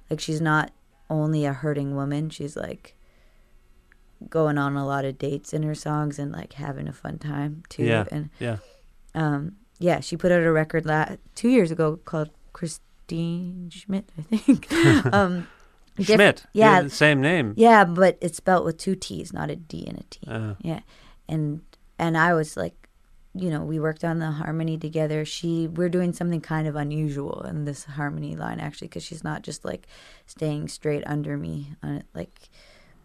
Like she's not only a hurting woman. She's like going on a lot of dates in her songs and like having a fun time too Yeah. and Yeah. um, yeah, she put out a record la- two years ago called Christine Schmidt, I think. um, diff- Schmidt. yeah, the same name. yeah, but it's spelled with two T's, not a D and a T. Uh. Yeah, and and I was like, you know, we worked on the harmony together. She, we're doing something kind of unusual in this harmony line actually, because she's not just like staying straight under me on it, like.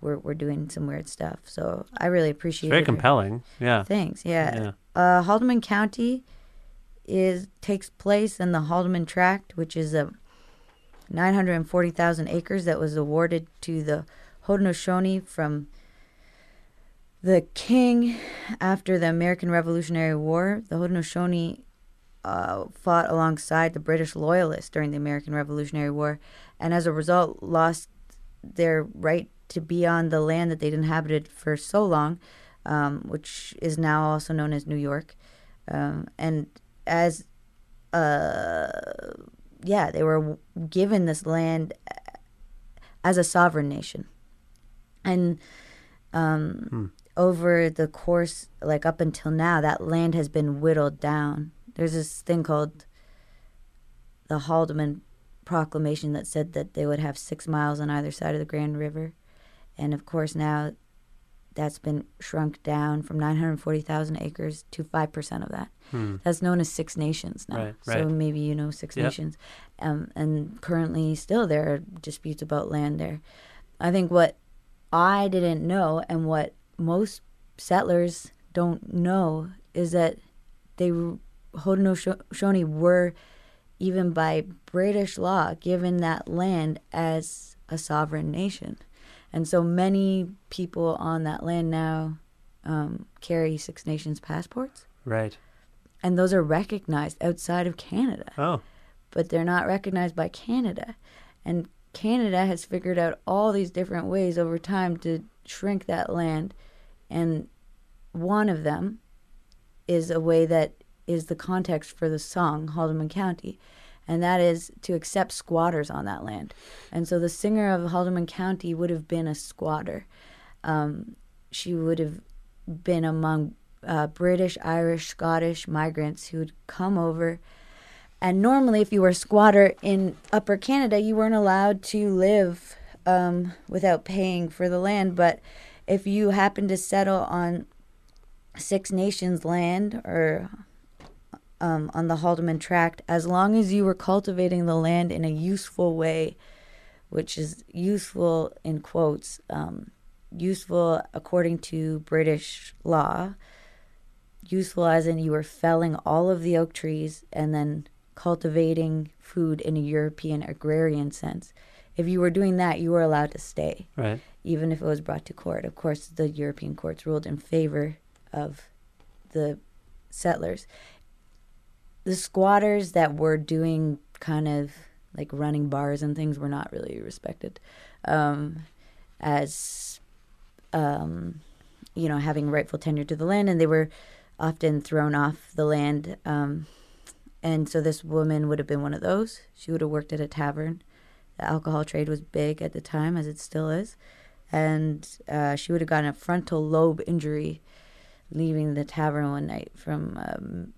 We're, we're doing some weird stuff, so I really appreciate It's very her. compelling. Yeah. Thanks. Yeah. Yeah. Uh, Haldimand County is takes place in the Haldimand Tract, which is a 940,000 acres that was awarded to the Haudenosaunee from the king after the American Revolutionary War. The Haudenosaunee uh, fought alongside the British Loyalists during the American Revolutionary War, and as a result, lost their right to be on the land that they'd inhabited for so long, um, which is now also known as New York. Um, and as, uh, yeah, they were given this land as a sovereign nation. And um, over the course, like up until now, that land has been whittled down. There's this thing called the Haldimand Proclamation that said that they would have six miles on either side of the Grand River. And of course, now that's been shrunk down from 940,000 acres to 5% of that. Hmm. That's known as Six Nations now. Right, So maybe you know Six Yep. Nations. Um, and currently, still, there are disputes about land there. I think what I didn't know and what most settlers don't know is that they Haudenosaunee were even by British law given that land as a sovereign nation. And so many people on that land now um, carry Six Nations passports, Right. and those are recognized outside of Canada Oh. but they're not recognized by Canada. And Canada has figured out all these different ways over time to shrink that land. And one of them is a way that is the context for the song, Haldimand County. And that is to accept squatters on that land. And so the singer of Haldimand County would have been a squatter. Um, she would have been among uh, British, Irish, Scottish migrants who would come over and normally, if you were a squatter in Upper Canada, you weren't allowed to live um, without paying for the land. But if you happened to settle on Six Nations land or um, on the Haldimand Tract, as long as you were cultivating the land in a useful way, which is useful in quotes, um, useful according to British law, useful as in you were felling all of the oak trees and then cultivating food in a European agrarian sense. If you were doing that, you were allowed to stay, Right. even if it was brought to court. Of course, the European courts ruled in favor of the settlers. The squatters that were doing kind of like running bars and things were not really respected um, as, um, you know, having rightful tenure to the land, and they were often thrown off the land. Um, and so this woman would have been one of those. She would have worked at a tavern. The alcohol trade was big at the time, as it still is. And uh, she would have gotten a frontal lobe injury leaving the tavern one night from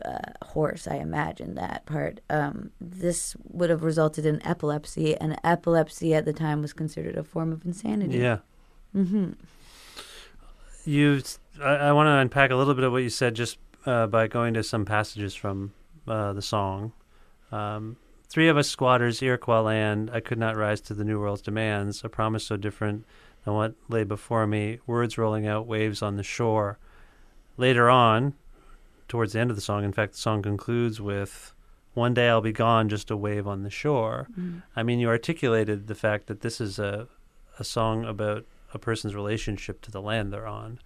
a horse, I imagine that part. Um, this would have resulted in epilepsy, and epilepsy at the time was considered a form of insanity. Yeah. Mm-hmm. You, I, I want to unpack a little bit of what you said just uh, by going to some passages from uh, the song. Um, Three of us squatters, Iroquois land, I could not rise to the New World's demands, a promise so different than what lay before me, words rolling out, waves on the shore. Later on, towards the end of the song, in fact, the song concludes with, One day I'll be gone, just a wave on the shore. Mm. I mean, you articulated the fact that this is a, a song about a person's relationship to the land they're on.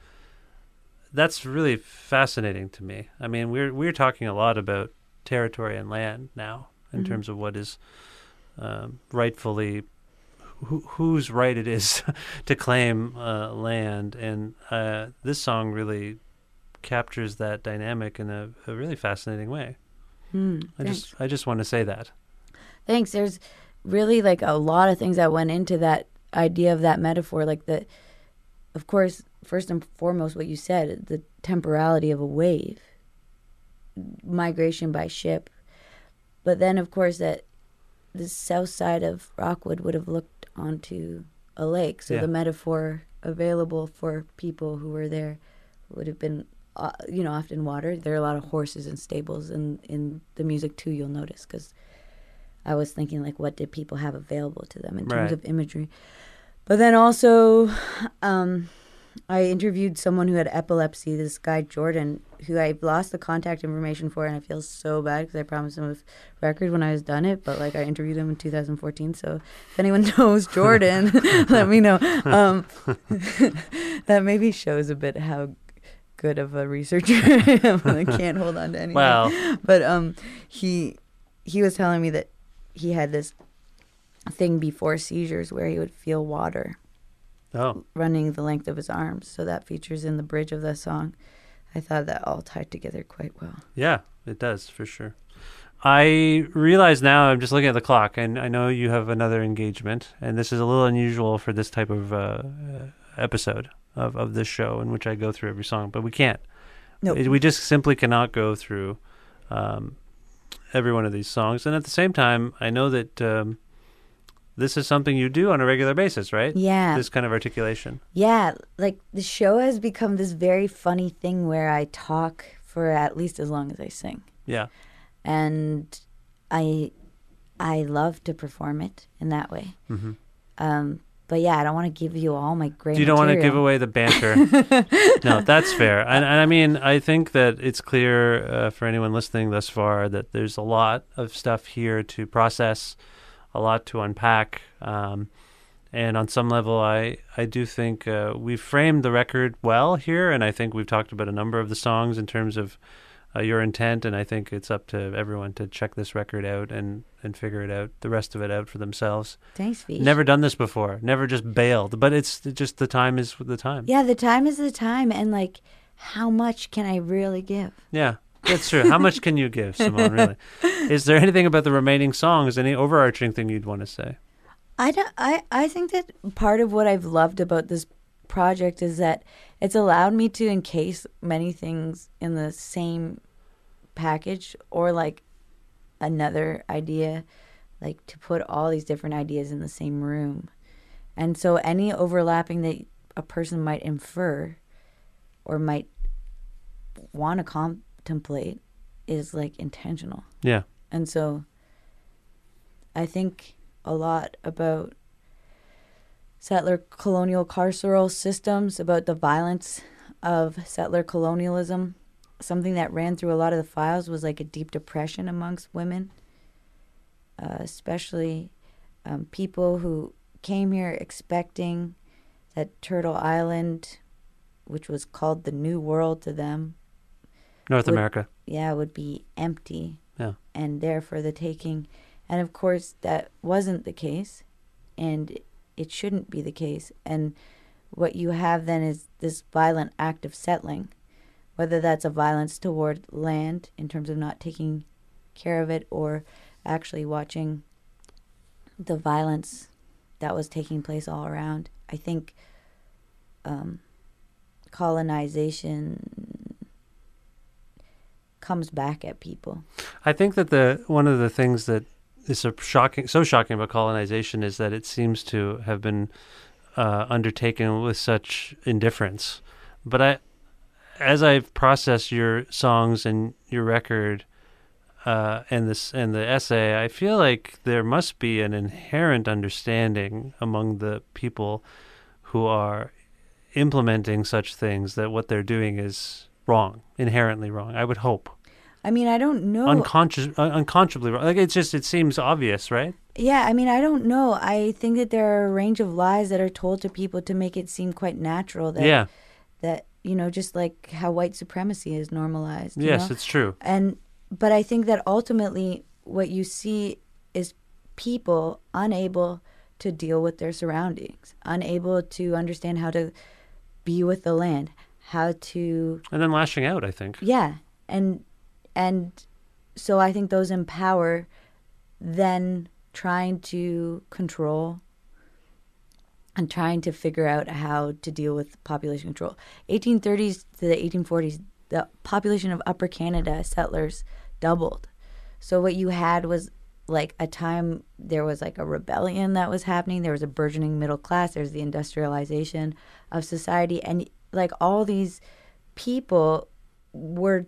That's really fascinating to me. I mean, we're we're talking a lot about territory and land now in Mhm. terms of what is um, rightfully who, whose right it is to claim uh, land, and uh, this song really captures that dynamic in a, a really fascinating way. Hmm, I thanks. just I just want to say that. Thanks. There's really like a lot of things that went into that idea of that metaphor. Like the, of course, first and foremost, what you said, the temporality of a wave, migration by ship. But then, of course, that the south side of Rockwood would have looked onto a lake. So Yeah. the metaphor available for people who were there would have been, uh, you know, often water. There are a lot of horses and stables in, in the music too, you'll notice, because I was thinking, like, what did people have available to them in terms Right. of imagery? But then also, um, I interviewed someone who had epilepsy, this guy Jordan, who I lost the contact information for, and I feel so bad because I promised him a record when I was done it. But like I interviewed him in 2014, so if anyone knows Jordan, let me know. Um, that maybe shows a bit how good of a researcher I can't hold on to anything. Well. but um, he he was telling me that he had this thing before seizures where he would feel water Oh, running the length of his arms. So that features in the bridge of the song. I thought that all tied together quite well. Yeah, it does for sure. I realize now I'm just looking at the clock, and I know you have another engagement, and this is a little unusual for this type of uh, uh, episode of, of this show in which I go through every song, but we can't. Nope. We just simply cannot go through um, every one of these songs, and at the same time, I know that um, this is something you do on a regular basis, right? Yeah. This kind of articulation. Yeah, like the show has become this very funny thing where I talk for at least as long as I sing. Yeah. And I I love to perform it in that way. Mhm. Um, but yeah, I don't want to give you all my great. You don't want to give away the banter. no, that's fair. And, and I mean, I think that it's clear uh, for anyone listening thus far that there's a lot of stuff here to process, a lot to unpack. Um, and on some level, I, I do think uh, we've framed the record well here. And I think we've talked about a number of the songs in terms of uh, your intent. And I think it's up to everyone to check this record out and, and figure it out, the rest of it out for themselves. Thanks, Vish. Never done this before. Never just bailed. But it's just the time is the time. Yeah, the time is the time, and like, how much can I really give? Yeah, that's true. How much can you give, Simone? Really? Is there anything about the remaining songs, any overarching thing you'd want to say? I, don't, I, I think that part of what I've loved about this project is that it's allowed me to encase many things in the same package or like another idea, like to put all these different ideas in the same room. And so any overlapping that a person might infer or might want to contemplate is like intentional. Yeah. And so I think a lot about settler colonial carceral systems, about the violence of settler colonialism. Something that ran through a lot of the files was like a deep depression amongst women, uh, especially um, people who came here expecting that Turtle Island, which was called the New World to them, North would- America. yeah, would be empty Yeah. and there for the taking. And of course, that wasn't the case, and it shouldn't be the case. And what you have then is this violent act of settling, whether that's a violence toward land in terms of not taking care of it or actually watching the violence that was taking place all around. I think um, colonization comes back at people. I think that the one of the things that is shocking, so shocking about colonization is that it seems to have been uh, undertaken with such indifference. But I, as I've processed your songs and your record, uh, and this and the essay, I feel like there must be an inherent understanding among the people who are implementing such things that what they're doing is wrong, inherently wrong. I would hope I mean, I don't know. unconscious, uh, un- unconscionably wrong. Like it's just it seems obvious, right? Yeah, I mean, I don't know. I think that there are a range of lies that are told to people to make it seem quite natural. That, Yeah. That you know, just like how white supremacy is normalized. you Yes, know? it's true. And but I think that ultimately what you see is people unable to deal with their surroundings, unable to understand how to be with the land, how to And then lashing out, I think. yeah, and and so I think those empower then trying to control and trying to figure out how to deal with population control. 1830s to the 1840s, the population of Upper Canada settlers doubled. So what you had was like a time there was like a rebellion that was happening. There was a burgeoning middle class. There's the industrialization of society, and like all these people were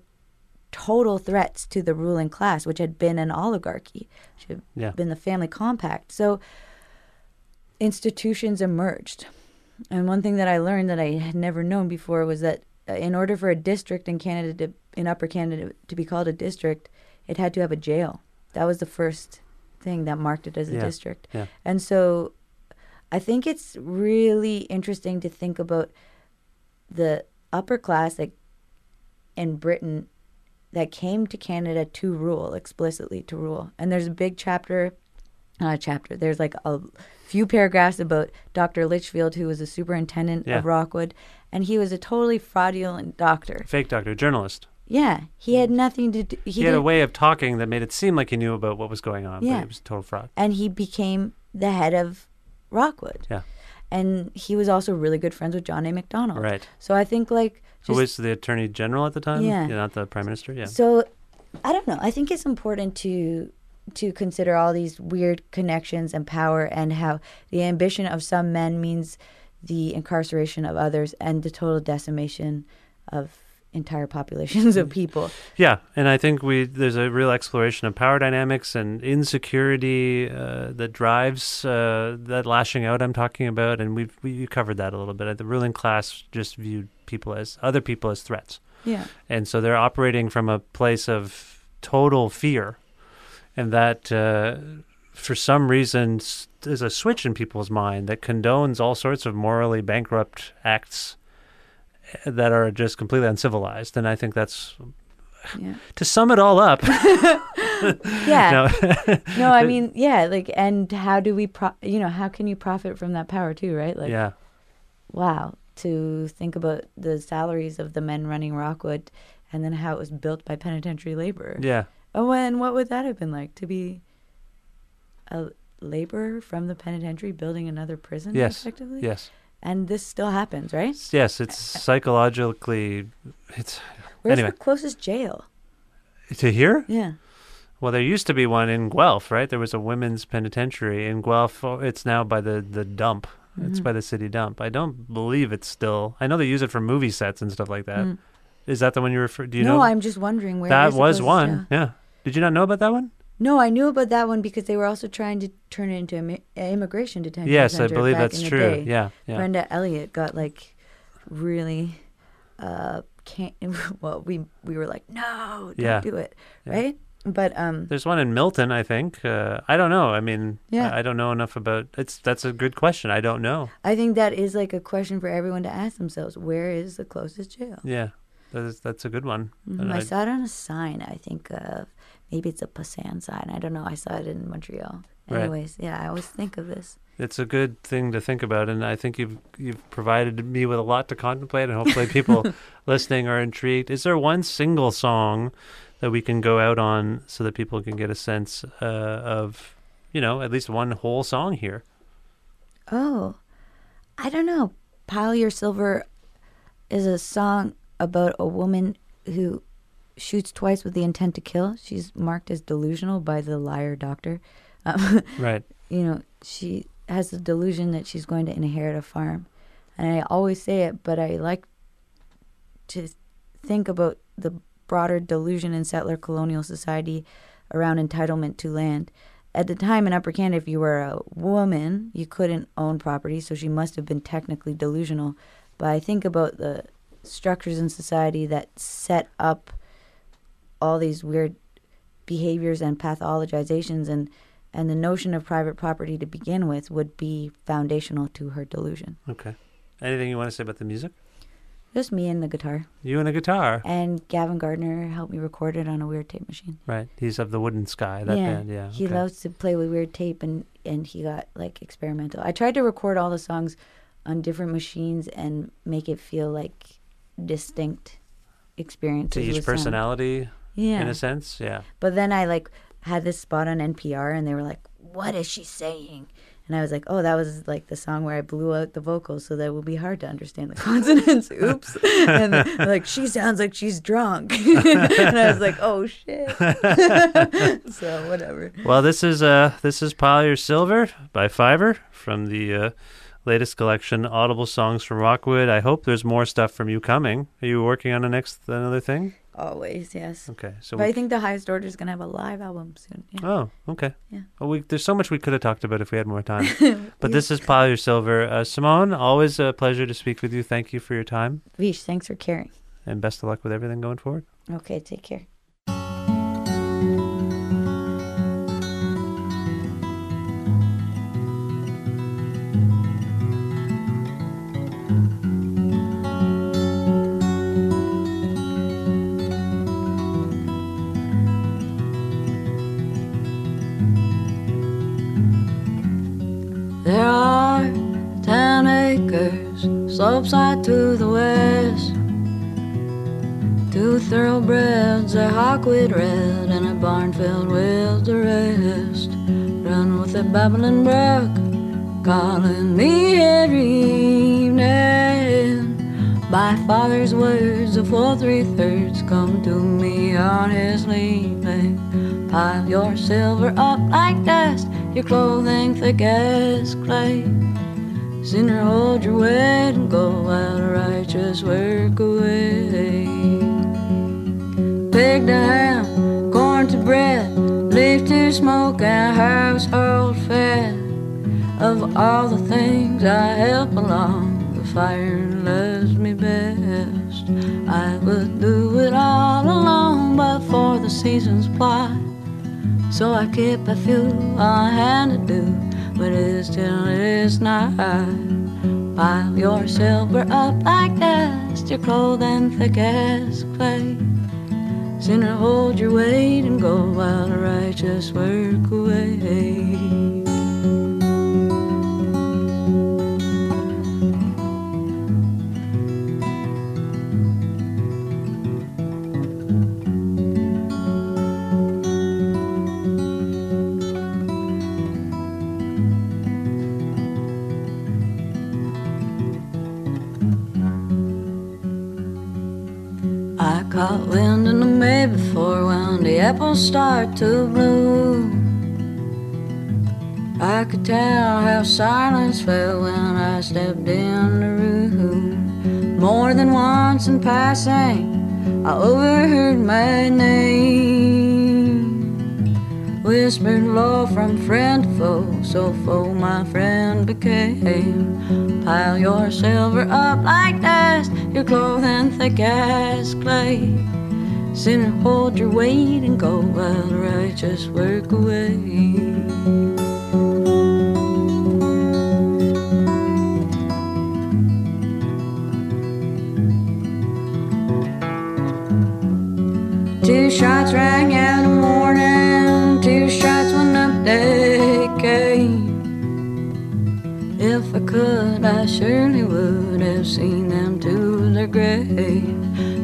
total threats to the ruling class, which had been an oligarchy, which had Yeah. been the family compact. So institutions emerged. And one thing that I learned that I had never known before was that uh, in order for a district in Canada, to, in Upper Canada, to be called a district, it had to have a jail. That was the first thing that marked it as a Yeah, district. yeah. And so I think it's really interesting to think about the upper class like in Britain that came to Canada to rule explicitly to rule. And there's a big chapter not a chapter. There's like a few paragraphs about Dr. Litchfield, who was a superintendent Yeah. of Rockwood, and he was a totally fraudulent doctor. Fake doctor, journalist. Yeah, he had mm. nothing to do. He, He, had a way of talking that made it seem like he knew about what was going on, Yeah. but it was total fraud. and he became the head of Rockwood. Yeah. And he was also really good friends with John A. Macdonald. Right. So I think like Who just was the attorney general at the time? Yeah. not the prime minister. Yeah. So I don't know. I think it's important to to consider all these weird connections and power and how the ambition of some men means the incarceration of others and the total decimation of entire populations Mm. of people. Yeah, and I think we there's a real exploration of power dynamics and insecurity uh, that drives uh, that lashing out I'm talking about, and we've we covered that a little bit. The ruling class just viewed people as other people as threats, Yeah. and so they're operating from a place of total fear, and that uh, for some reason there's a switch in people's mind that condones all sorts of morally bankrupt acts that are just completely uncivilized, and I think that's Yeah. to sum it all up. Yeah. No. no, I mean, yeah, like and how do we pro- you know, how can you profit from that power too, right? Like yeah, wow, to think about the salaries of the men running Rockwood and then how it was built by penitentiary labor. yeah, Oh, and what would that have been like to be a laborer from the penitentiary building another prison? yes, effectively. yes, And this still happens, right? yes. It's psychologically, it's Where's anyway the closest jail? to here. Yeah. Well, there used to be one in Guelph, right? There was a women's penitentiary in Guelph. Oh, It's now by the the dump. It's Mhm. by the city dump. I don't believe it's still. I know they use it for movie sets and stuff like that. Mm. Is that the one you refer? Do you no, know? I'm just wondering where. that was one. jail. Yeah. Did you not know about that one? No, I knew about that one because they were also trying to turn it into an immigration detention. Yes, I believe that's true. Yeah, yeah. Brenda Elliott got like really, uh, can't. Well, we we were like, no, don't Yeah. do it, Yeah. right? But um, There's one in Milton, I think. Uh, I don't know. I mean, Yeah. I, I don't know enough about. It's that's a good question. I don't know. I think that is like a question for everyone to ask themselves: Where is the closest jail? Yeah, that's that's a good one. Mhm. I I- saw it on a sign. I think of maybe it's a Passan sign. I don't know. I saw it in Montreal. Right. Anyways, yeah, I always think of this. it's a good thing to think about, and I think you've you've provided me with a lot to contemplate, and hopefully people listening are intrigued. Is there one single song that we can go out on so that people can get a sense uh, of, you know, at least one whole song here? Oh, I don't know. Pile Your Silver is a song about a woman who shoots twice with the intent to kill. She's marked as delusional by the liar doctor. Um, Right. You know, she has the delusion that she's going to inherit a farm. And I always say it, but I like to think about the broader delusion in settler colonial society around entitlement to land. At the time in Upper Canada, if you were a woman, you couldn't own property, so she must have been technically delusional. But I think about the structures in society that set up all these weird behaviors and pathologizations and and the notion of private property to begin with would be foundational to her delusion. Okay. Anything you want to say about the music? Just me and the guitar. You and a guitar. And Gavin Gardner helped me record it on a weird tape machine. Right. He's of the Wooden Sky, that yeah, band. Yeah. He okay. loves to play with weird tape and and he got like experimental. I tried to record all the songs on different machines and make it feel like distinct experiences. to each personality? sound. Yeah. in a sense yeah But then I like had this spot on NPR and they were like, "What is she saying?" And I was like, "Oh, that was like the song where I blew out the vocals so that it would be hard to understand the consonants." Oops. and like, "She sounds like she's drunk." and I was like, "Oh shit." so whatever. well this is uh this is pile your silver by Fiver from the uh latest collection audible songs from rockwood i hope there's more stuff from you coming are you working on a next another thing Always, yes. okay so but we- I think the highest order is gonna have a live album soon. Yeah. oh okay Yeah. well we there's so much we could have talked about if we had more time but this is pile your silver uh, simone always a pleasure to speak with you thank you for your time Vish, thanks for caring. and best of luck with everything going forward Okay, take care. Slopeside to the west. Two thoroughbreds, a hawkwood red, and a barn filled with the rest. Run with a babbling brook, calling me every evening. By father's words, the full three thirds come to me on his leaving. Pile your silver up like dust, your clothing thick as clay. Sooner hold your weight and go out of righteous work away. Pig to ham, corn to bread, leaf to smoke, and household fed. Of all the things I help along, the fire loves me best. I would do it all alone, but for the season's plight. So I keep a few on hand to do till it is night. Pile your silver up like dust, your clothing thick as clay. Sooner hold your weight and go while of righteous work away. Caught wind in the May before when the apples start to bloom. I could tell how silence fell when I stepped in the room. More than once in passing, I overheard my name. Whispered low from friend to foe, so foe my friend became. Pile your silver up like dust, your clothing thick as clay. Sinner, hold your weight and go while the righteous work away. Two shots rang out I could, I surely would have seen them to their grave.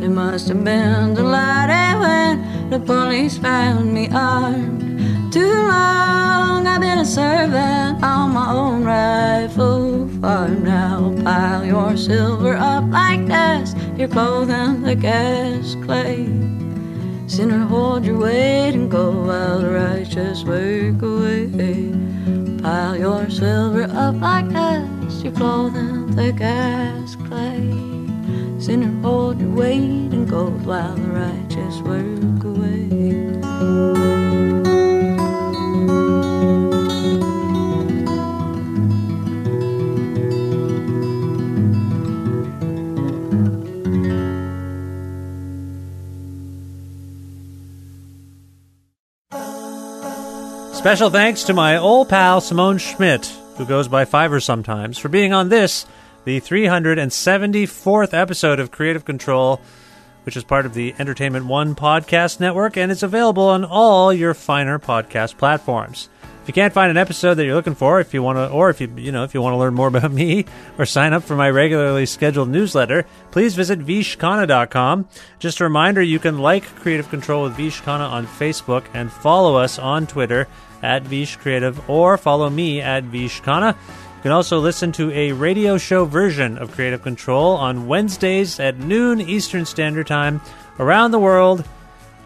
It must have been the light when the police found me armed. Too long I've been a servant on my own rifle farm. Now pile your silver up like dust, your clothing thick as clay. Sinner, hold your weight and go while the righteous work away. Pile your silver up like dust, your clothing thick as clay. Sinner, hold your weight in gold while the righteous work away. Special thanks to my old pal Simone Schmidt, who goes by Fiver sometimes, for being on this, the 374th episode of Creative Control, which is part of the Entertainment One podcast network and is available on all your finer podcast platforms. If you can't find an episode that you're looking for, if you want to, or if you you know if you want to learn more about me or sign up for my regularly scheduled newsletter, please visit vishkhanna.com. Just a reminder, you can like Creative Control with Vish Khanna on Facebook and follow us on Twitter at Vish Creative or follow me at Vish Khanna. You can also listen to a radio show version of Creative Control on Wednesdays at noon Eastern Standard Time around the world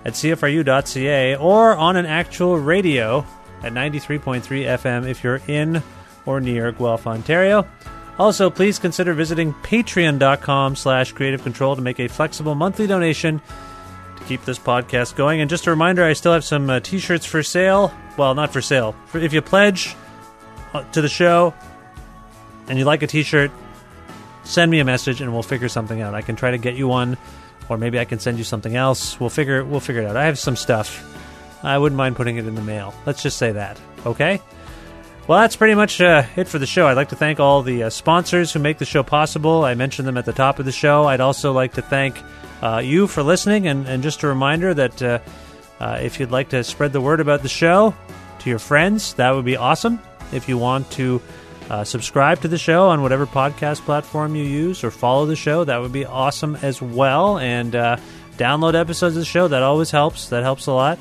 at CFRU.ca or on an actual radio at 93.3 FM if you're in or near Guelph, Ontario. Also, please consider visiting patreon.com slash creative control to make a flexible monthly donation to keep this podcast going. And just a reminder, I still have some uh, t-shirts for sale. Well, not for sale. For, if you pledge uh, to the show and you like a t-shirt, send me a message and we'll figure something out. I can try to get you one or maybe I can send you something else. We'll figure we'll figure it out. I have some stuff. I wouldn't mind putting it in the mail. Let's just say that. Okay? Well, that's pretty much uh, it for the show. I'd like to thank all the uh, sponsors who make the show possible. I mentioned them at the top of the show. I'd also like to thank uh, you for listening, and, and just a reminder that uh, uh, if you'd like to spread the word about the show to your friends, that would be awesome. If you want to uh, subscribe to the show on whatever podcast platform you use or follow the show, that would be awesome as well. And download episodes of the show, that always helps. That helps a lot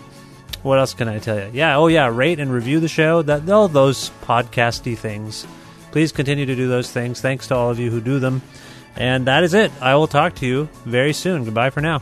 what else can I tell you? Yeah, oh yeah, rate and review the show. That all those podcasty things. Please continue to do those things. Thanks to all of you who do them. And that is it. I will talk to you very soon. Goodbye for now.